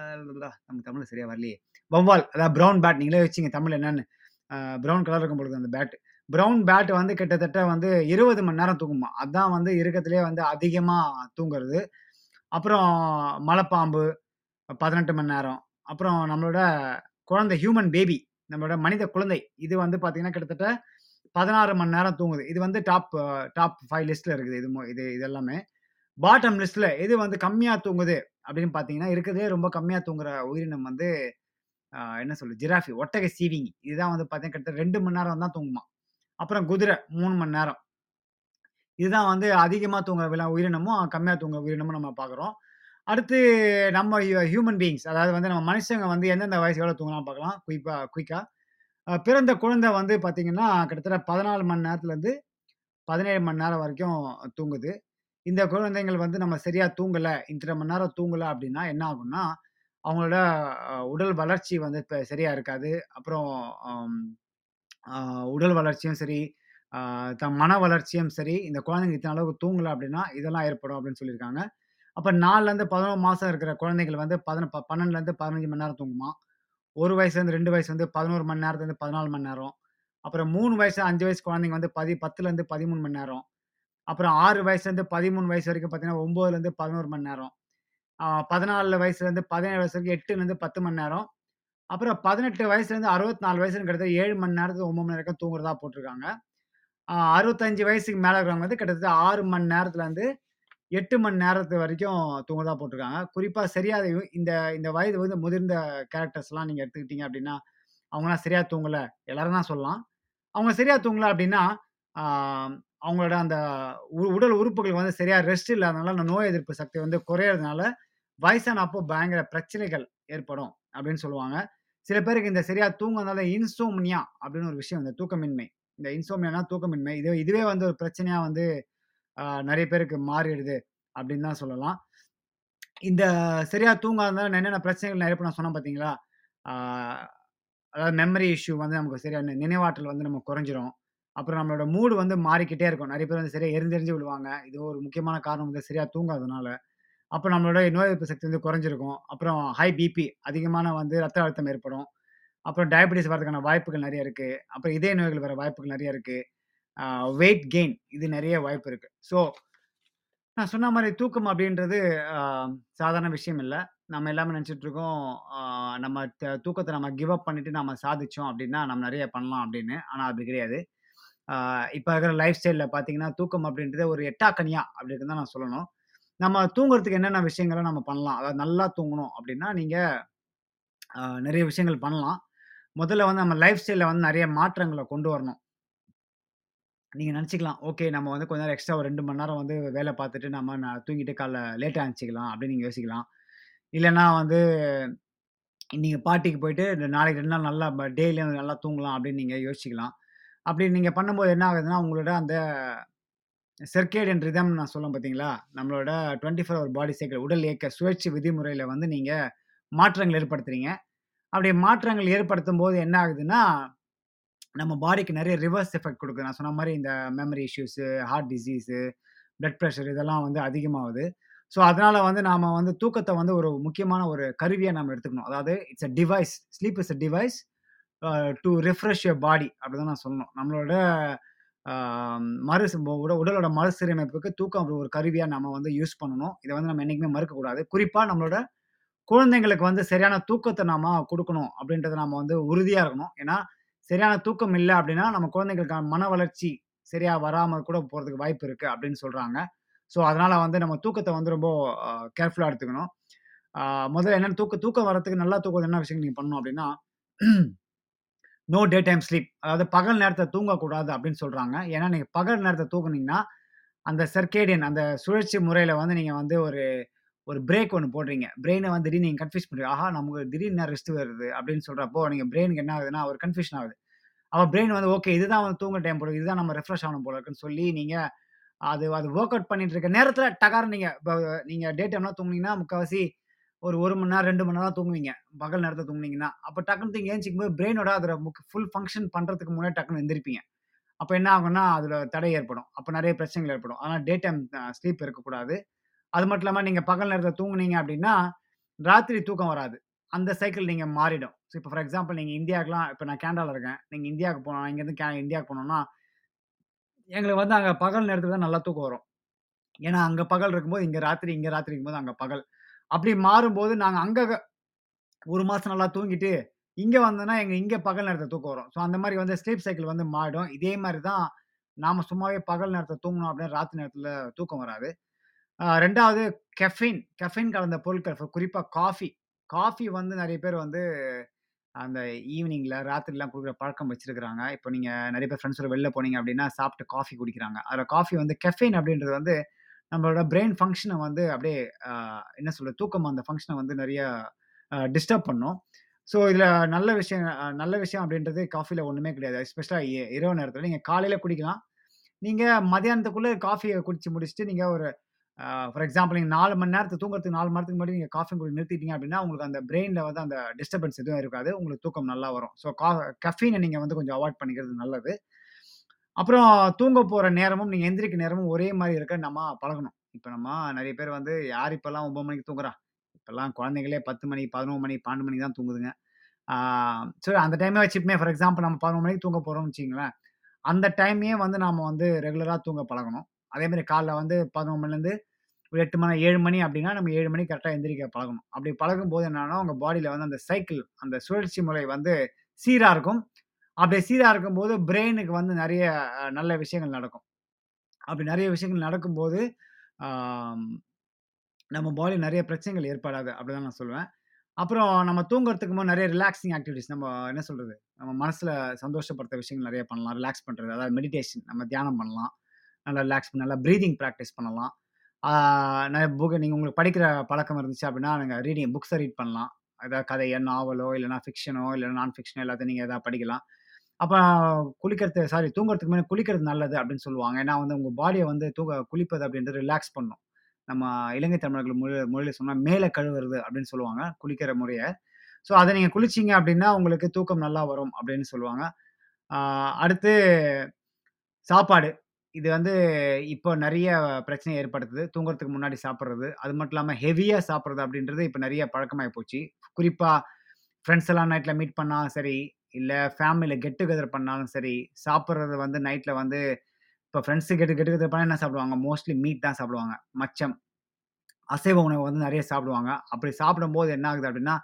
நமக்கு தமிழ்ல சரியா வரலையே. வௌவால் அதாவது பிரவுன் பேட் நீங்களே வச்சுக்கங்க தமிழ் என்னன்னு. அ ப்ரவுன் கலர்ல இருக்கும் பொழுது அந்த பேட். பிரவுன் பேட் வந்து கிட்டத்தட்ட வந்து 20 மணி நேரம் தூங்குமாம். அதான் வந்து இருக்கத்திலேயே வந்து அதிகமா தூங்குறது. அப்புறம் மலைப்பாம்பு 18 மணி நேரம். அப்புறம் நம்மளோட குழந்தை ஹியூமன் பேபி நம்மளோட மனித குழந்தை. இது வந்து பார்த்தீங்கன்னா, கிட்டத்தட்ட 16 மணி நேரம் தூங்குது. இது வந்து டாப் டாப் ஃபைவ் லிஸ்ட்டில் இருக்குது. இது இது இது எல்லாமே. பாட்டம் லிஸ்ட்டில் எது வந்து கம்மியாக தூங்குது அப்படின்னு பார்த்தீங்கன்னா, இருக்கிறதே ரொம்ப கம்மியாக தூங்குற உயிரினம் வந்து என்ன சொல்லு ஜிராஃபி ஒட்டகை சீவிங்கி. இதுதான் வந்து பார்த்தீங்கன்னா, கிட்டத்தட்ட ரெண்டு மணி நேரம் தான் தூங்குமா அப்புறம் குதிரை மூணு மணி நேரம். இதுதான் வந்து அதிகமாக தூங்குற வில உயிரினமும், கம்மியாக தூங்குற உயிரினமும் நம்ம பார்க்குறோம். அடுத்து நம்ம ஹியூமன் பீயிங்ஸ் அதாவது வந்து நம்ம மனுஷங்க வந்து எந்தெந்த வயசு எவ்வளோ தூங்கலாம் பார்க்கலாம். குயிக்காக குயிக்காக பிறந்த குழந்தை வந்து பார்த்திங்கன்னா கிட்டத்தட்ட 14 மணி நேரத்துலேருந்து பதினேழு மணி நேரம் வரைக்கும் தூங்குது. இந்த குழந்தைங்கள் வந்து நம்ம சரியாக தூங்கலை இத்தனை மணி நேரம் தூங்கலை அப்படின்னா என்ன ஆகும்னா, அவங்களோட உடல் வளர்ச்சி வந்து இப்போ சரியாக இருக்காது. அப்புறம் உடல் வளர்ச்சியும் சரி, த மன வளர்ச்சியும் சரி, இந்த குழந்தைங்க இத்தனை அளவுக்கு தூங்கலை அப்படின்னா, இதெல்லாம் ஏற்படும் அப்படின்னு சொல்லியிருக்காங்க. அப்போ நாலுலேருந்து பதினோரு மாதம் இருக்கிற குழந்தைகள் வந்து பதின ப 12லருந்து 15 மணி நேரம் தூங்குமா ஒரு வயசுலேருந்து ரெண்டு வயசு வந்து 11 மணி நேரத்துலேருந்து பதினாலு மணி நேரம். அப்புறம் மூணு வயசு, அஞ்சு வயசு குழந்தைங்க வந்து பதி 10லருந்து 13 மணி நேரம். அப்புறம் ஆறு வயசுலேருந்து 13 வயசு வரைக்கும் பார்த்தீங்கன்னா, 9லருந்து 11 மணி நேரம். பதினாலு வயசுலேருந்து 17 வயசு வரைக்கும் 8லருந்து 10 மணி நேரம். அப்புறம் 18 வயசுலேருந்து 64 வயசுன்னு கிட்டத்தட்ட ஏழு மணி நேரத்துக்கு ஒம்பது மணி நேரம் தூங்குறதா போட்டிருக்காங்க. அ 65 வயசுக்கு மேலே இருக்கிறவங்க வந்து கிட்டத்தட்ட ஆறு மணி நேரத்துலேருந்து எட்டு மணி நேரத்து வரைக்கும் தூங்குறதா போட்டிருக்காங்க. குறிப்பாக சரியா இந்த இந்த வயது வந்து முதிர்ந்த கேரக்டர்ஸ்லாம் நீங்கள் எடுத்துக்கிட்டீங்க அப்படின்னா அவங்களாம் சரியாக தூங்கலை எல்லாரும் தான் சொல்லலாம். அவங்க சரியாக தூங்கலை அப்படின்னா அவங்களோட அந்த உடல் உறுப்புகள் வந்து சரியாக ரெஸ்ட் இல்லாதனால, அந்த நோய் எதிர்ப்பு சக்தி வந்து குறையிறதுனால வயசான அப்போ பயங்கர பிரச்சனைகள் ஏற்படும் அப்படின்னு சொல்லுவாங்க. சில பேருக்கு இந்த சரியா தூங்குறதுனால இன்சோம்னியா அப்படின்னு ஒரு விஷயம், இந்த தூக்கமின்மை. இந்த இன்சோம்னியானா தூக்கமின்மை. இது இதுவே வந்து ஒரு பிரச்சனையா வந்து நிறைய பேருக்கு மாறிடுது அப்படின்னு தான் சொல்லலாம். இந்த சரியாக தூங்காதனால என்னென்ன பிரச்சனைகள் நிறைய நான் சொன்னேன் பார்த்தீங்களா? அதாவது மெமரி இஷ்யூ வந்து நமக்கு சரியான நினைவாற்றல் வந்து நம்ம குறைஞ்சிரும். அப்புறம் நம்மளோட மூடு வந்து மாறிக்கிட்டே இருக்கும். நிறைய பேர் வந்து சரியாக எரிஞ்செறிஞ்சு விழுவாங்க. இது ஒரு முக்கியமான காரணம் வந்து சரியாக தூங்காதனால. அப்போ நம்மளோட நோய் எதிர்ப்பு சக்தி வந்து குறைஞ்சிருக்கும். அப்புறம் ஹை பிபி அதிகமான வந்து ரத்த அழுத்தம் ஏற்படும். அப்புறம் டயபெட்டிஸ் வரதுக்கான வாய்ப்புகள் நிறைய இருக்குது அப்புறம் இதய நோய்கள் வர வாய்ப்புகள் நிறைய இருக்குது வெயிட் கெயின் இது நிறைய வாய்ப்பு இருக்கு. ஸோ நான் சொன்ன மாதிரி தூக்கம் அப்படின்றது சாதாரண விஷயம் இல்லை நம்ம எல்லாமே நினச்சிட்டு இருக்கோம். நம்ம த நம்ம கிவ் அப் பண்ணிட்டு நம்ம சாதிச்சோம் அப்படின்னா நம்ம நிறைய பண்ணலாம் அப்படின்னு ஆனால் அது கிடையாது. இப்போ இருக்கிற லைஃப் ஸ்டைலில் பார்த்தீங்கன்னா, தூக்கம் அப்படின்றதே ஒரு எட்டாக்கனியா அப்படின்னு தான் நான் சொல்லணும். நம்ம தூங்குறதுக்கு என்னென்ன விஷயங்கள நம்ம பண்ணலாம்? அதாவது நல்லா தூங்கணும் அப்படின்னா நீங்கள் நிறைய விஷயங்கள் பண்ணலாம். முதல்ல வந்து நம்ம லைஃப் ஸ்டைலில் வந்து நிறைய மாற்றங்களை கொண்டு வரணும். நீங்கள் நினச்சிக்கலாம் ஓகே நம்ம வந்து கொஞ்ச நேரம் எக்ஸ்ட்ரா ஒரு ரெண்டு மணி நேரம் வந்து வேலை பார்த்துட்டு நம்ம நான் தூங்கிட்டு காலைல லேட்டாக அனுப்பிச்சிக்கலாம் அப்படின்னு நீங்கள் யோசிக்கலாம். இல்லைன்னா வந்து நீங்கள் பார்ட்டிக்கு போயிட்டு நாளைக்கு ரெண்டு நாள் நல்லா டெய்லியும் நல்லா தூங்கலாம் அப்படின்னு நீங்கள் யோசிக்கலாம் அப்படி நீங்கள் பண்ணும்போது என்ன ஆகுதுன்னா, உங்களோட அந்த சர்கேடியன் ரிதம் நான் சொல்லுவேன் பார்த்தீங்களா? நம்மளோட 24 ஹவர் பாடி சைக்கிள் உடல் இயக்க சுழற்சி விதிமுறையில் வந்து நீங்கள் மாற்றங்கள் ஏற்படுத்துகிறீங்க அப்படி மாற்றங்கள் ஏற்படுத்தும் போது என்ன ஆகுதுன்னா, நம்ம பாடிக்கு நிறைய ரிவர்ஸ் எஃபெக்ட் கொடுக்குது நான் சொன்ன மாதிரி இந்த memory issues, heart disease, blood pressure இதெல்லாம் வந்து அதிகமாகுது ஸோ, அதனால வந்து நாம வந்து தூக்கத்தை வந்து ஒரு முக்கியமான ஒரு கருவியாக நம்ம எடுத்துக்கணும். அதாவது it's a device. Sleep is a device to refresh your body அப்டிதான் நான் சொல்லணும். நம்மளோட மறு உட உடலோட மறுசீரமைப்புக்கு தூக்கம் ஒரு கருவியாக நம்ம வந்து யூஸ் பண்ணணும். இதை வந்து நம்ம என்றைக்குமே மறுக்கக்கூடாது. குறிப்பாக நம்மளோட குழந்தைங்களுக்கு வந்து சரியான தூக்கத்தை நாம் கொடுக்கணும் அப்படின்றத நாம் வந்து உறுதியாக இருக்கணும். ஏன்னா, சரியான தூக்கம் இல்லை அப்படின்னா நம்ம குழந்தைங்களுக்கான மன வளர்ச்சி சரியாக வராமல் கூட போகிறதுக்கு வாய்ப்பு இருக்குது அப்படின்னு சொல்கிறாங்க ஸோ, அதனால் வந்து நம்ம தூக்கத்தை வந்து ரொம்ப கேர்ஃபுல்லாக எடுத்துக்கணும். முதல்ல என்னென்ன தூக்க தூக்கம் வரத்துக்கு நல்லா தூக்கம் என்ன விஷயம் நீங்கள் பண்ணணும் அப்படின்னா நோ டே டைம் ஸ்லீப். அதாவது பகல் நேரத்தை தூங்கக்கூடாது அப்படின்னு சொல்கிறாங்க ஏன்னா, நீங்கள் பகல் நேரத்தை தூங்குனீங்கன்னா, அந்த சர்க்கேடியன் அந்த சுழற்சி முறையில் வந்து நீங்கள் வந்து ஒரு ஒரு பிரேக் ஒன்று போடுறீங்க. பிரெயினை வந்து திடீர்னு நீங்கள் கன்ஃபியூஸ் பண்ணுறீங்க ஆஹா! நமக்கு திடீர்னு ரெஸ்ட் வருது அப்படின்னு சொல்கிறப்போ நீங்கள் பிரெயினுக்கு என்ன ஆகுதுன்னா, ஒரு கன்ஃப்யூஷன் ஆகுது. அப்போ பிரெயின் வந்து ஓகே இதுதான் வந்து தூங்க டைம் போடுது இதுதான் நம்ம ரெஃப்ரெஷ் ஆகணும் போல இருக்குன்னு சொல்லி நீங்கள் அது அது ஒர்க் அவுட் பண்ணிட்டு இருக்க நேரத்தில் டகார் நீங்கள் இப்போ நீங்கள் டே டைம்லாம் தூங்குனீங்கன்னா, முக்கால்வாசி ஒரு ஒரு மணி நேரம், ரெண்டு மணி நேரம் தூங்குவீங்க. பகல் நேரத்தில் தூங்குனீங்கன்னா. அப்போ டக்குன்னு தீங்க ஏஞ்சிக்கும் போது பிரெயினோட அதில் முக் ஃபுல் ஃபங்க்ஷன் பண்ணுறதுக்கு முன்னாடி டக்குன்னு எந்திரிப்பீங்க. அப்போ என்ன ஆகும்னா, அதில் தடை ஏற்படும். அப்போ நிறைய பிரச்சனைகள் ஏற்படும். ஆனால் டே டைம் ஸ்லீப் இருக்கக்கூடாது. அது மட்டும் இல்லாமல் நீங்கள் பகல் நேரத்தில் தூங்குனீங்க அப்படின்னா ராத்திரி தூக்கம் வராது. அந்த சைக்கிள் நீங்கள் மாறிடும். ஸோ இப்போ ஃபார் எக்ஸாம்பிள் நீங்கள் இந்தியாக்குலாம் இப்போ நான் கேனடாவில் இருக்கேன். நீங்கள் இந்தியாவுக்கு போனோம் இங்கேருந்து கே இந்தியாவுக்கு போனோம்னா எங்களுக்கு வந்து அங்கே பகல் நேரத்தில் தான் நல்லா தூக்கம் வரும். ஏன்னா, அங்கே பகல் இருக்கும்போது இங்கே ராத்திரி, இங்கே ராத்திரி இருக்கும்போது அங்கே பகல். அப்படி மாறும்போது நாங்கள் அங்கே ஒரு மாதம் நல்லா தூங்கிட்டு, இங்கே வந்தோன்னா எங்கள் இங்கே பகல் நேரத்தை தூக்கம் வரும். ஸோ அந்த மாதிரி வந்து ஸ்லீப் சைக்கிள் வந்து மாறிடும். இதே மாதிரி தான் நாம் சும்மாவே பகல் நேரத்தை தூங்கணும் அப்படின்னா ராத்திரி நேரத்தில் தூக்கம் வராது. ரெண்டாவது 2வது கெஃபின் கலந்த பொருட்கள் குறிப்பா காஃபி. காஃபி வந்து நெறைய பேர் வந்து அந்த ஈவினிங்கில் ராத்திரிலாம் குடுக்குற பழக்கம் வச்சிருக்காங்க. இப்ப நீங்க நெறைய பேர் ஃபிரெண்ட்ஸோட வெளில போனீங்க அப்டின்னா, சாப்ட்டு காஃபி குடிக்கிறாங்க. அதுல காஃபி வந்து கெஃபின் அப்டின்றது வந்து நம்மளோட பிரெயின் ஃபங்ஷன வந்து அப்டியே அ என்ன சொல்றது? தூக்கம் அந்த ஃபங்ஷன வந்து நெறைய அ டிஸ்டர்ப் பண்ணும். ஸோ இதுல நல்ல விஷயம் அ நல்ல விஷயம் அப்டின்றது காஃபில ஒண்ணுமே கிடையாது. எஸ்பெஷலா இ இரவு நேரத்துல நீங்க காலையில குடிக்கலாம். நீங்க மதியானத்துக்குள்ள காஃபிய குடிச்சு முடிச்சுட்டு நீங்க ஒரு ஃபார் எக்ஸாம்பிள் நீங்கள் நாலு மணி நேரத்துக்கு தூங்குறதுக்கு நாலு மணி நேரத்துக்கு முன்னாடி நீங்கள் காஃபி குடி நிறுத்திட்டீங்க அப்படின்னா உங்களுக்கு அந்த பிரெயினில் வந்து அந்த டிஸ்டர்பன்ஸ் எதுவும் இருக்காது. உங்களுக்கு தூக்கம் நல்லா வரும். ஸோ கா கெஃபீன நீங்கள் வந்து கொஞ்சம் அவாய்ட் பண்ணிக்கிறது நல்லது. அப்புறம் தூங்க போகிற நேரமும், நீங்கள் எந்திரிக்க நேரமும் ஒரே மாதிரி இருக்க நம்ம பழகணும். இப்போ நம்ம நிறைய பேர் வந்து யார் இப்போல்லாம் ஒம்பது மணிக்கு தூங்குறா? இப்போல்லாம் குழந்தைங்களே 10 மணி, 11 மணி, 12 மணிக்கு தான் தூங்குதுங்க. ஸோ அந்த டைமே வச்சுப்போமே ஃபார் எக்ஸாம்பிள் நம்ம 11 மணிக்கு தூங்க போகிறோம்னு வச்சிங்களேன் அந்த டைமையே வந்து நாம் வந்து ரெகுலராக தூங்க பழகணும். அதே மாதிரி காலைல வந்து 11 மணிலேருந்து ஒரு எட்டு மணி ஏழு மணி அப்படின்னா நம்ம ஏழு மணி கரெக்டாக எந்திரிக்க பழகணும். பழகும் போது என்னன்னா, உங்கள் பாடியில் வந்து அந்த சைக்கிள் அந்த சுழற்சி முறை வந்து சீராக இருக்கும். அப்படி சீராக இருக்கும்போது பிரெயினுக்கு வந்து நிறைய நல்ல விஷயங்கள் நடக்கும். அப்படி நிறைய விஷயங்கள் நடக்கும்போது, நம்ம பாடி நிறைய பிரச்சனைகள் ஏற்படாது அப்படிதான் நான் சொல்லுவேன். அப்புறம் நம்ம தூங்குறதுக்கு முன் நிறைய ரிலாக்ஸிங் ஆக்டிவிட்டிஸ் நம்ம என்ன சொல்கிறது நம்ம மனசில் சந்தோஷப்படுத்த விஷயங்கள் நிறைய பண்ணலாம். ரிலாக்ஸ் பண்ணுறது அதாவது மெடிடேஷன் நம்ம தியானம் பண்ணலாம். நல்லா ரிலாக்ஸ் பண்ண நல்லா ப்ரீதிங் ப்ராக்டிஸ் பண்ணலாம். நான் புக் நீங்கள் உங்களுக்கு படிக்கிற பழக்கம் இருந்துச்சு அப்படின்னா, நாங்கள் ரீடிங் புக்ஸை ரீட் பண்ணலாம். ஏதாவது கதையோ, நாவலோ, இல்லைனா ஃபிக்ஷனோ, இல்லைனா நான் ஃபிக்ஷனோ எல்லாத்தையும் நீங்கள் எதாவது படிக்கலாம். அப்போ குளிக்கிறது சாரி தூங்குறதுக்கு முன்னாடி குளிக்கிறது நல்லது அப்படின்னு சொல்லுவாங்க. ஏன்னா வந்து உங்கள் பாடியை வந்து தூங்க குளிப்பது அப்படின்றது ரிலாக்ஸ் பண்ணும். நம்ம இலங்கை தமிழர்கள் மொழி மொழியில் சொன்னால் மேலே கழுவுறது அப்படின்னு சொல்லுவாங்க, குளிக்கிற முறையை ஸோ அதை நீங்கள் குளிச்சீங்க அப்படின்னா, உங்களுக்கு தூக்கம் நல்லா வரும் அப்படின்னு சொல்லுவாங்க. அடுத்து சாப்பாடு. இது வந்து இப்போ நெறைய பிரச்சனை ஏற்படுத்துது. தூங்குறதுக்கு முன்னாடி சாப்பிடுறது. அது மட்டும் இல்லாம ஹெவியா சாப்பிடுறது அப்படின்றது இப்ப நெறைய பழக்கமாயி போச்சு. குறிப்பா ஃப்ரெண்ட்ஸ் எல்லாம் நைட்ல மீட் பண்ணா சரி, இல்ல ஃபேமிலில கெட் டுகெதர் பண்ணாலும் சரி, சாப்பிடுறது வந்து நைட்ல வந்து இப்ப ஃப்ரெண்ட்ஸு கெட் கெட் டுகெதர் பண்ணா என்ன சாப்பிடுவாங்க? மோஸ்ட்லி மீட் தான் சாப்பிடுவாங்க. மச்சம். அசைவ உணவு வந்து நெறைய சாப்பிடுவாங்க. அப்படி சாப்பிடும்போது என்ன ஆகுது அப்படின்னா,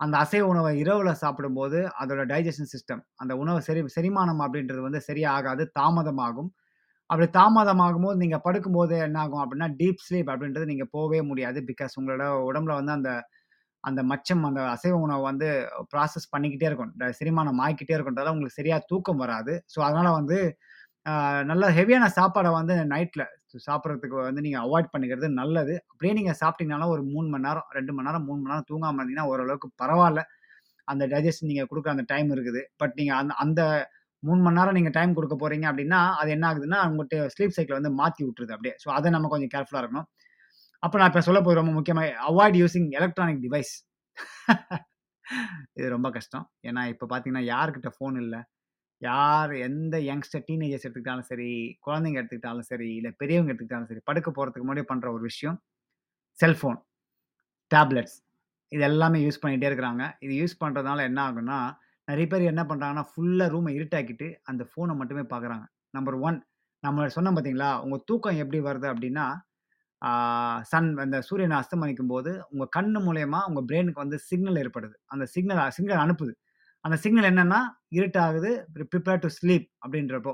அந்த அசைவ உணவ இரவுல சாப்பிடும்போது அதோட டைஜெஷன் சிஸ்டம் அந்த உணவு செரி செரிமானம் அப்படின்றது வந்து சரியா ஆகாது. தாமதமாகும். அப்படி தாமதமாகும் போது நீங்கள் படுக்கும்போது என்ன ஆகும் அப்படின்னா, டீப் ஸ்லீப் அப்படின்றது நீங்கள் போகவே முடியாது. பிகாஸ் உங்களோட உடம்புல வந்து அந்த அந்த மச்சம் அந்த அசைவ உணவு வந்து ப்ராசஸ் பண்ணிக்கிட்டே இருக்கும். ட செரிமானம் ஆகிக்கிட்டே இருக்குன்றதால உங்களுக்கு சரியாக தூக்கம் வராது. ஸோ அதனால் வந்து நல்ல ஹெவியான சாப்பாடை வந்து நைட்டில் சாப்பிட்றதுக்கு வந்து நீங்கள் அவாய்ட் பண்ணிக்கிறது நல்லது. அப்படியே நீங்கள் சாப்பிட்டீங்கனாலும் ஒரு மூணு மணி நேரம், ரெண்டு மணி நேரம், மூணு மணி நேரம் தூங்காம இருந்தீங்கன்னா ஓரளவுக்கு பரவாயில்ல அந்த டைஜஸ்ட் நீங்கள் கொடுக்குற அந்த டைம் இருக்குது. பட் நீங்கள் அந்த அந்த 3 மணி நேரம் நீங்க டைம் குடுக்க போறீங்க அப்படின்னா, அது என்ன ஆகுதுன்னா, உங்கட்ட ஸ்லீப் சைக்கிள வந்து மாத்தி விட்டுருது அப்படியே. ஸோ அத நம்ம கொஞ்சம் கேர்ஃபுல்லா இருக்கணும். அப்ப நான் இப்ப சொல்லப் போறது ரொம்ப முக்கியமா அவாய்ட் யூசிங் எலக்ட்ரானிக் டிவைஸ். இது ரொம்ப கஷ்டம். ஏன்னா இப்ப பார்த்தீங்கன்னா, யார்கிட்ட ஃபோன் இல்ல? யார் எந்த யங்ஸ்டர் டீனேஜர்ஸ் எடுத்துக்கிட்டாலும் சரி, குழந்தைங்க எடுத்துக்கிட்டாலும் சரி, இல்ல பெரியவங்க எடுத்துக்கிட்டாலும் சரி, படுக்க போறதுக்கு முன்னாடி பண்ற ஒரு விஷயம், செல்ஃபோன், டேப்லெட்ஸ் இது எல்லாமே யூஸ் பண்ணிட்டே இருக்கிறாங்க. இது யூஸ் பண்றதுனால என்ன ஆகுன்னா நிறைய பேர் என்ன பண்ணுறாங்கன்னா ஃபுல்லாக ரூமை இருட்டாக்கிட்டு அந்த ஃபோனை மட்டுமே பார்க்குறாங்க. நம்பர் ஒன் நம்ம சொன்னோம் பார்த்தீங்களா, உங்கள் தூக்கம் எப்படி வருது அப்படின்னா, சன் அந்த சூரியன் அஸ்தமனிக்கும்போது, உங்கள் கண் மூலயமா உங்கள் பிரெயினுக்கு வந்து சிக்னல் ஏற்படுது. அந்த சிக்னல் சிக்னல் அனுப்புது. அந்த சிக்னல் என்னென்னா இருட்டாகுது, ப்ரிப்பேர் டு ஸ்லீப் அப்படின்றப்போ.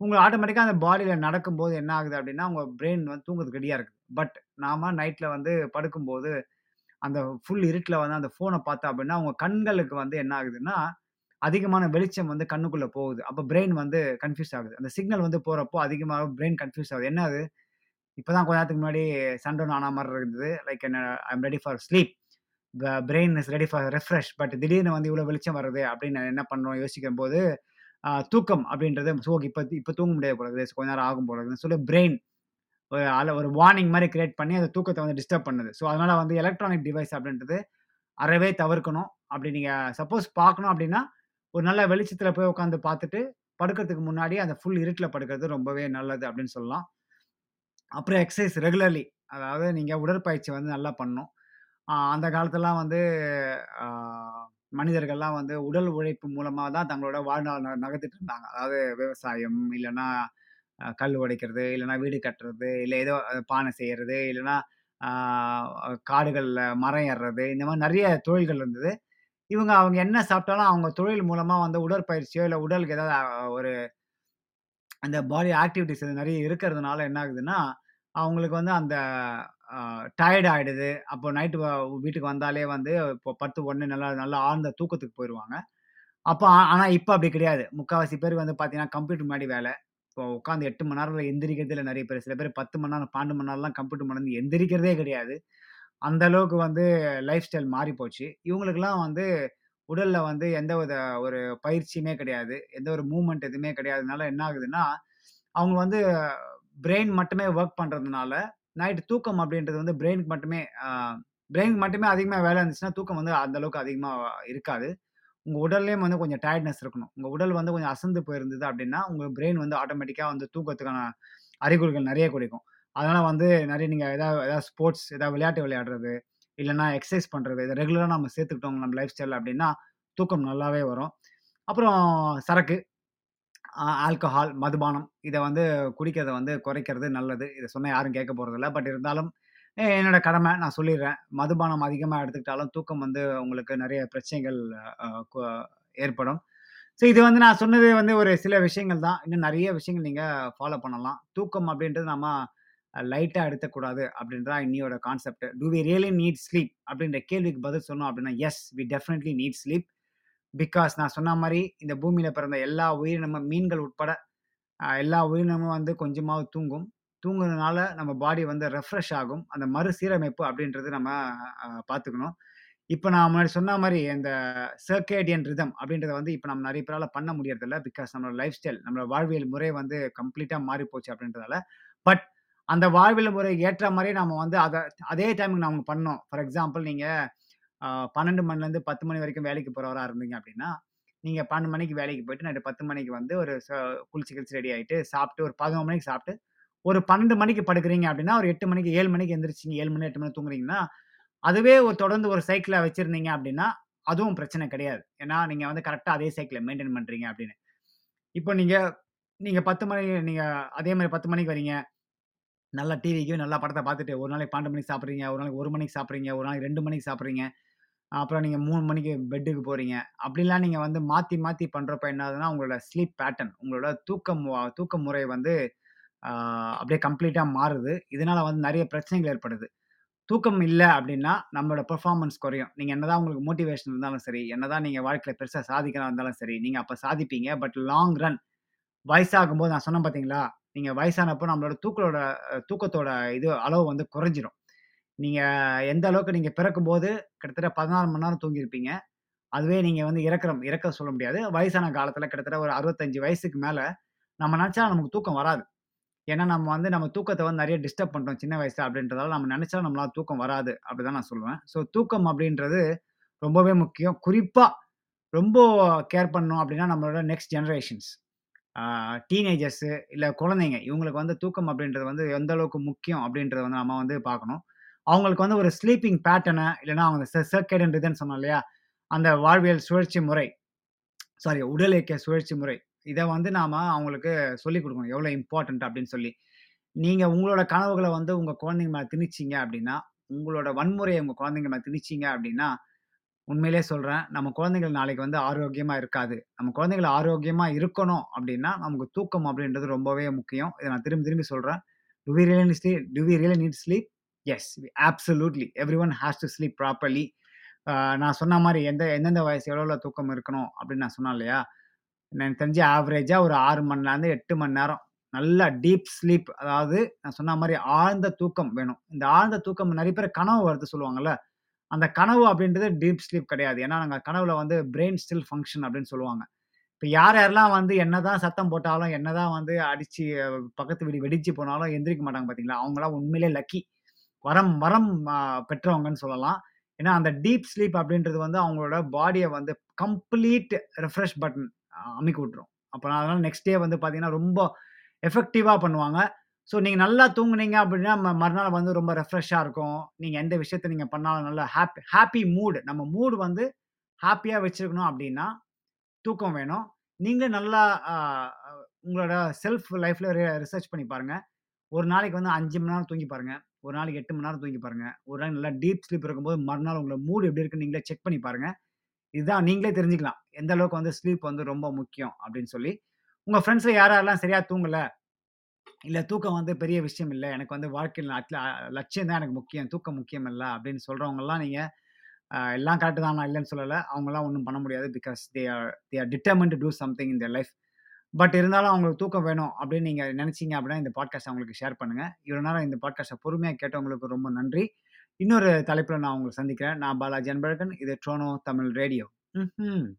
உங்க ஆட்டோமேட்டிக்காக அந்த பாடியில் நடக்கும்போது என்ன ஆகுது அப்படின்னா, உங்கள் பிரெயின் வந்து தூங்குறதுக்கு ரெடியாக இருக்குது பட் நாம நைட்டில் வந்து படுக்கும்போது, அந்த ஃபுல் இருட்டில் வந்து அந்த ஃபோனை பார்த்தோம் அப்படின்னா, உங்கள் கண்களுக்கு வந்து என்ன ஆகுதுன்னா, அதிகமான வெளிச்சம் வந்து கண்ணுக்குள்ளே போகுது. அப்போ பிரெயின் வந்து கன்ஃப்யூஸ் ஆகுது. அந்த சிக்னல் வந்து போகிறப்போ அதிகமாக பிரெயின் கன்ஃப்யூஸ் ஆகுது. என்ன அது? இப்பதான் கொஞ்ச நேரத்துக்கு முன்னாடி சன் டவுன் ஆன இருந்தது. லைக் என்ன I'm ready for sleep. Brain is ready for refresh. But திடீர்னு வந்து இவ்வளோ வெளிச்சம் வருது அப்படின்னு என்ன பண்ணுறோம் யோசிக்கும் போது தூக்கம் அப்படின்றது சோ இப்போ இப்போ தூங்க முடியாது போல இருக்குது. கொஞ்ச நேரம் ஆகும் போல இருக்குதுன்னு சொல்லி பிரெயின் ஒரு அல ஒரு வார்னிங் மாதிரி கிரியேட் பண்ணி அந்த தூக்கத்தை வந்து டிஸ்டர்ப் பண்ணுது. ஸோ அதனால் வந்து எலக்ட்ரானிக் டிவைஸ் அப்படின்றது அறவே தவிர்க்கணும். அப்படி நீங்கள் சப்போஸ் பார்க்கணும் அப்படின்னா, ஒரு நல்ல வெளிச்சத்தில் போய் உட்காந்து பார்த்துட்டு, படுக்கிறதுக்கு முன்னாடி அந்த ஃபுல் இருட்டில் படுக்கிறது ரொம்பவே நல்லது அப்படின்னு சொல்லலாம். அப்புறம் எக்ஸசைஸ் ரெகுலர்லி அதாவது நீங்கள் உடற்பயிற்சி வந்து நல்லா பண்ணணும். அந்த காலத்துலலாம் வந்து மனிதர்கள்லாம் வந்து உடல் உழைப்பு மூலமாக தான் தங்களோட வாழ்நாள் நகர்த்திட்டு இருந்தாங்க. அதாவது விவசாயம், இல்லைன்னா கல் உடைக்கிறது, இல்லைன்னா வீடு கட்டுறது, இல்லை ஏதோ பானை செய்கிறது இல்லைன்னா காடுகளில் மரம் ஏறுறது, இந்த மாதிரி நிறைய தொழில்கள் இருந்தது. இவங்க அவங்க என்ன சாப்பிட்டாலும் அவங்க தொழில் மூலமாக வந்து உடற்பயிற்சியோ, இல்லை உடலுக்கு ஏதாவது ஒரு அந்த பாடி ஆக்டிவிட்டீஸ் நிறைய இருக்கிறதுனால என்ன ஆகுதுன்னா, அவங்களுக்கு வந்து அந்த டயர்ட் ஆகிடுது அப்போ நைட்டு வீட்டுக்கு வந்தாலே வந்து இப்போ பத்து உடனே நல்லா நல்லா ஆழ்ந்த தூக்கத்துக்கு போயிடுவாங்க அப்போ ஆனால் இப்போ அப்படி கிடையாது. முக்கால்வாசி பேர் வந்து பார்த்தீங்கன்னா, கம்ப்யூட்டர் முன்னாடி வேலை இப்போ உட்காந்து எட்டு மணி நேரம் எந்திரிக்கிறதுல நிறைய பேர். சில பேர் 10 மணி நேரம், 12 மணி நேரம்லாம் கம்ப்யூட்டர் மணி எந்திரிக்கிறதே கிடையாது. அந்த அளவுக்கு வந்து லைஃப் ஸ்டைல் மாறி போச்சு. இவங்களுக்கெல்லாம் வந்து உடல்ல வந்து எந்தவித ஒரு பயிற்சியுமே கிடையாது. எந்த ஒரு மூவ்மெண்ட் எதுவுமே கிடையாதுனால என்ன ஆகுதுன்னா, அவங்க வந்து பிரெயின் மட்டுமே வொர்க் பண்றதுனால, நைட் தூக்கம் அப்படின்றது வந்து பிரெயினுக்கு மட்டுமே அ பிரெயினுக்கு மட்டுமே அதிகமா வேலை இருந்துச்சுன்னா, தூக்கம் வந்து அந்த அளவுக்கு அதிகமா இருக்காது. உங்க உடல்லயும் வந்து கொஞ்சம் டயர்ட்னஸ் இருக்கணும். உங்க உடல் வந்து கொஞ்சம் அசந்து போயிருந்தது அப்படின்னா, உங்க பிரெயின் வந்து ஆட்டோமேட்டிக்கா வந்து தூக்கத்துக்கான அறிகுறிகள் நெறைய குடுக்கும். அதனால வந்து நிறைய நீங்கள் ஏதாவது ஏதாவது ஸ்போர்ட்ஸ் ஏதாவது விளையாட்டு விளையாடுறது, இல்லைன்னா எக்ஸசைஸ் பண்ணுறது இதை ரெகுலராக நம்ம சேர்த்துக்கிட்டோம் நம்ம லைஃப் ஸ்டைல் அப்படின்னா, தூக்கம் நல்லாவே வரும். அப்புறம் சரக்கு, ஆல்கஹால், மதுபானம் இதை வந்து குடிக்கிறத வந்து குறைக்கிறது நல்லது. இதை சொன்னால் யாரும் கேட்க போகிறதில்ல பட் இருந்தாலும் என்னோட கடமை நான் சொல்லிடுறேன் மதுபானம் அதிகமாக எடுத்துக்கிட்டாலும் தூக்கம் வந்து உங்களுக்கு நிறைய பிரச்சனைகள் ஏற்படும். ஸோ இது வந்து நான் சொன்னது வந்து ஒரு சில விஷயங்கள் தான். இன்னும் நிறைய விஷயங்கள் நீங்கள் ஃபாலோ பண்ணலாம். தூக்கம் அப்படின்றது நம்ம லைட்டாக எடுத்துக்கூடாது அப்படின்றது இன்னியோட concept. Do we really need sleep? அப்படின்ற கேள்விக்கு பதில் சொன்னோம் அப்படின்னா, yes we definitely need sleep. Because நான் சொன்ன மாதிரி இந்த பூமியில் பிறந்த எல்லா உயிரினமும் மீன்கள் உட்பட எல்லா உயிரினமும் வந்து கொஞ்சமாவது தூங்கும். தூங்குறதுனால நம்ம பாடி வந்து ரெஃப்ரெஷ் ஆகும். அந்த மறுசீரமைப்பு அப்படின்றது நம்ம பார்த்துக்கணும். இப்போ நான் முன்னாடி சொன்ன மாதிரி இந்த சர்க்கேடியன் ரிதம் அப்படின்றத வந்து இப்போ நம்ம நிறைய பேரால் பண்ண முடியறதில்ல. பிகாஸ் நம்மளோட லைஃப் ஸ்டைல், நம்மளோட வாழ்வியல் முறை வந்து கம்ப்ளீட்டாக மாறி போச்சு அப்படின்றதால. பட் அந்த வாழ்வியல் முறை ஏற்ற மாதிரி நம்ம வந்து அதை அதே டைமுக்கு நாம பண்ணோம். ஃபார் எக்ஸாம்பிள் நீங்கள் பன்னெண்டு மணிலேருந்து 10 மணி வரைக்கும் வேலைக்கு போகிறவராக இருந்தீங்க அப்படின்னா, நீங்கள் பன்னெண்டு மணிக்கு வேலைக்கு போயிட்டு நைட்டு 10 மணிக்கு வந்து ஒரு ச குளிச்சு கிழிச்சு ரெடி ஆகிட்டு சாப்பிட்டு ஒரு 11 மணிக்கு சாப்பிட்டு, ஒரு 12 மணிக்கு படுக்கிறீங்க அப்படின்னா, ஒரு எட்டு மணிக்கு ஏழு மணிக்கு எந்திரிச்சீங்க. ஏழு மணி எட்டு மணி தூங்குறீங்கன்னா, அதுவே ஒரு தொடர்ந்து ஒரு சைக்கிளை வச்சுருந்தீங்க அப்படின்னா, அதுவும் பிரச்சனை கிடையாது. ஏன்னா நீங்கள் வந்து கரெக்டாக அதே சைக்கிளை மெயின்டைன் பண்ணுறீங்க அப்படின்னு. இப்போ நீங்கள் நீங்கள் பத்து மணி நீங்கள் அதே மாதிரி பத்து மணிக்கு வரீங்க. நல்லா டிவிக்கு நல்லா படத்தை பார்த்துட்டு, ஒரு நாளைக்கு 12 மணிக்கு சாப்பிட்றீங்க ஒரு நாளைக்கு ஒரு மணிக்கு சாப்பிட்றீங்க ஒரு நாளைக்கு ரெண்டு மணிக்கு சாப்பிடுறீங்க. அப்புறம் நீங்கள் மூணு மணிக்கு பெட்டுக்கு போகிறீங்க அப்படிலாம் நீங்கள் வந்து மாற்றி மாற்றி பண்ணுறப்ப என்ன ஆகுதுன்னா, உங்களோட ஸ்லீப் பேட்டர்ன் உங்களோட தூக்கம் தூக்க முறை வந்து அப்படியே கம்ப்ளீட்டாக மாறுது. இதனால் வந்து நிறைய பிரச்சனைகள் ஏற்படுது. தூக்கம் இல்லை அப்படின்னா, நம்மளோட பெர்ஃபார்மன்ஸ் குறையும். நீங்கள் என்னதான் உங்களுக்கு மோட்டிவேஷன் இருந்தாலும் சரி, என்னதான் நீங்கள் வாழ்க்கையில் பெருசாக சாதிக்கலாம் இருந்தாலும் சரி, நீங்கள் அப்போ சாதிப்பீங்க. பட் லாங் ரன் வயசாகும்போது நான் சொன்னேன் பார்த்தீங்களா? நீங்கள் வயசானப்போ நம்மளோட தூக்களோட தூக்கத்தோட இது அளவு வந்து குறைஞ்சிரும். நீங்கள் எந்த அளவுக்கு நீங்கள் பிறக்கும்போது கிட்டத்தட்ட 16 மணி நேரம் தூங்கியிருப்பீங்க. அதுவே நீங்கள் வந்து இறக்குறம் இறக்க சொல்ல முடியாது. வயசான காலத்தில் கிட்டத்தட்ட ஒரு 65 வயசுக்கு மேலே நம்ம நினச்சா நமக்கு தூக்கம் வராது. ஏன்னா நம்ம வந்து நம்ம தூக்கத்தை வந்து நிறைய டிஸ்டர்ப் பண்ணுறோம் சின்ன வயசில் அப்படின்றதால, நம்ம நினச்சா நம்மளால் தூக்கம் வராது. அப்படிதான் நான் சொல்லுவேன். ஸோ தூக்கம் அப்படின்றது ரொம்பவே முக்கியம். குறிப்பாக ரொம்ப கேர் பண்ணோம் அப்படின்னா, நம்மளோட நெக்ஸ்ட் ஜென்ரேஷன்ஸ் டீனேஜர்ஸு இல்லை குழந்தைங்க. இவங்களுக்கு வந்து தூக்கம் அப்படின்றது வந்து எந்த அளவுக்கு முக்கியம் அப்படின்றத வந்து நம்ம வந்து பார்க்கணும். அவங்களுக்கு வந்து ஒரு ஸ்லீப்பிங் பேட்டர்னை இல்லைன்னா அவங்க ச சொன்னோம் இல்லையா? அந்த வாழ்வியல் சுழற்சி முறை. சாரி உடல் இயக்க சுழற்சி முறை. இதை வந்து நாம் அவங்களுக்கு சொல்லிக் கொடுக்கணும் எவ்வளோ இம்பார்ட்டன்ட் அப்படின்னு சொல்லி. நீங்கள் உங்களோட கனவுகளை வந்து உங்கள் குழந்தைங்க மேலே திணிச்சீங்க அப்படின்னா, உங்களோட வன்முறையை உங்கள் குழந்தைங்க மேலே திணிச்சீங்க அப்படின்னா, உண்மையிலேயே சொல்கிறேன் நம்ம குழந்தைகள் நாளைக்கு வந்து ஆரோக்கியமாக இருக்காது. நம்ம குழந்தைகள் ஆரோக்கியமாக இருக்கணும் அப்படின்னா, நமக்கு தூக்கம் அப்படின்றது ரொம்பவே முக்கியம். இதை நான் திரும்பி திரும்பி சொல்கிறேன் do we really sleep do we really need sleep? Yes. Absolutely everyone has to sleep properly. நான் சொன்ன மாதிரி எந்த எந்தெந்த வயசு எவ்வளோ தூக்கம் இருக்கணும் அப்படின்னு நான் சொன்னேன் இல்லையா? எனக்கு தெரிஞ்சு ஆவரேஜாக ஒரு ஆறு மணி நேரம் எட்டு மணி நேரம். நல்லா டீப் ஸ்லீப் அதாவது நான் சொன்ன மாதிரி ஆழ்ந்த தூக்கம் வேணும். இந்த ஆழ்ந்த தூக்கம் நிறைய பேர் கனவு வருது சொல்லுவாங்கல்ல. அந்த கனவு அப்படின்றது டீப் ஸ்லீப் கிடையாது. ஏன்னா நாங்கள் கனவுல வந்து பிரெயின் ஸ்டில் ஃபங்க்ஷன் அப்படின்னு சொல்லுவாங்க. இப்போ யார் யாரெல்லாம் வந்து என்னதான் சத்தம் போட்டாலும், என்னதான் வந்து அடிச்சு பக்கத்து வீடு வெடிச்சு போனாலும் எந்திரிக்க மாட்டாங்க பார்த்தீங்களா? அவங்களாம் உண்மையிலே லக்கி. வரம் வரம் பெற்றவங்கன்னு சொல்லலாம். ஏன்னா அந்த டீப் ஸ்லீப் அப்படின்றது வந்து அவங்களோட பாடியை வந்து கம்ப்ளீட் ரெஃப்ரெஷ் பட்டன் அமைக்க விட்டுரும். அப்போ அதனால நெக்ஸ்ட் டே வந்து பார்த்தீங்கன்னா, ரொம்ப எஃபெக்டிவாக பண்ணுவாங்க. ஸோ நீங்கள் நல்லா தூங்குனீங்க அப்படின்னா, மறுநாள் வந்து ரொம்ப ரெஃப்ரெஷ்ஷாக இருக்கும். நீங்கள் எந்த விஷயத்த நீங்கள் பண்ணாலும் நல்லா ஹாப்பி ஹாப்பி மூட் நம்ம மூடு வந்து ஹாப்பியாக வச்சுருக்கணும் அப்படின்னா, தூக்கம் வேணும். நீங்கள் நல்லா உங்களோட செல்ஃப் லைஃப்பில் ரிசர்ச் பண்ணி பாருங்கள் ஒரு நாளைக்கு வந்து அஞ்சு மணி நேரம் தூங்கி பாருங்கள் ஒரு நாளைக்கு எட்டு மணி நேரம் தூங்கி பாருங்கள் ஒரு நாள் நல்லா டீப் ஸ்லீப் இருக்கும்போது, மறுநாள் உங்களோட மூடு எப்படி இருக்குன்னு நீங்களே செக் பண்ணி பாருங்கள் இதுதான் நீங்களே தெரிஞ்சுக்கலாம். எந்த அளவுக்கு வந்து ஸ்லீப் வந்து ரொம்ப முக்கியம் அப்படின்னு சொல்லி. உங்கள் ஃப்ரெண்ட்ஸில் யார் யாரெல்லாம் சரியாக தூங்கலை இல்லை தூக்கம் வந்து பெரிய விஷயம் இல்லை எனக்கு வந்து வாழ்க்கையில் அட்ல லட்சியம் தான் எனக்கு முக்கியம். தூக்கம் முக்கியம் இல்லை அப்படின்னு சொல்கிறவங்கலாம் நீங்கள் எல்லாம் கரெக்டு தான் நான் இல்லைன்னு சொல்லலை அவங்களாம் ஒன்றும் பண்ண முடியாது. Because they are they are determined to do something in life. But இருந்தாலும் அவங்களுக்கு தூக்கம் வேணும் அப்படின்னு நீங்கள் நினச்சிங்க அப்படின்னா, இந்த பாட்காஸ்ட் அவங்களுக்கு ஷேர் பண்ணுங்க. இவ்வளோ நேரம் இந்த பாட்காஸ்ட்டை பொறுமையாக கேட்டவங்களுக்கு ரொம்ப நன்றி. இன்னொரு தலைப்பில் நான் உங்களை சந்திக்கிறேன். நான் பாலாஜி அன்பழகன். இது ட்ரோனோ தமிழ் ரேடியோ. ம்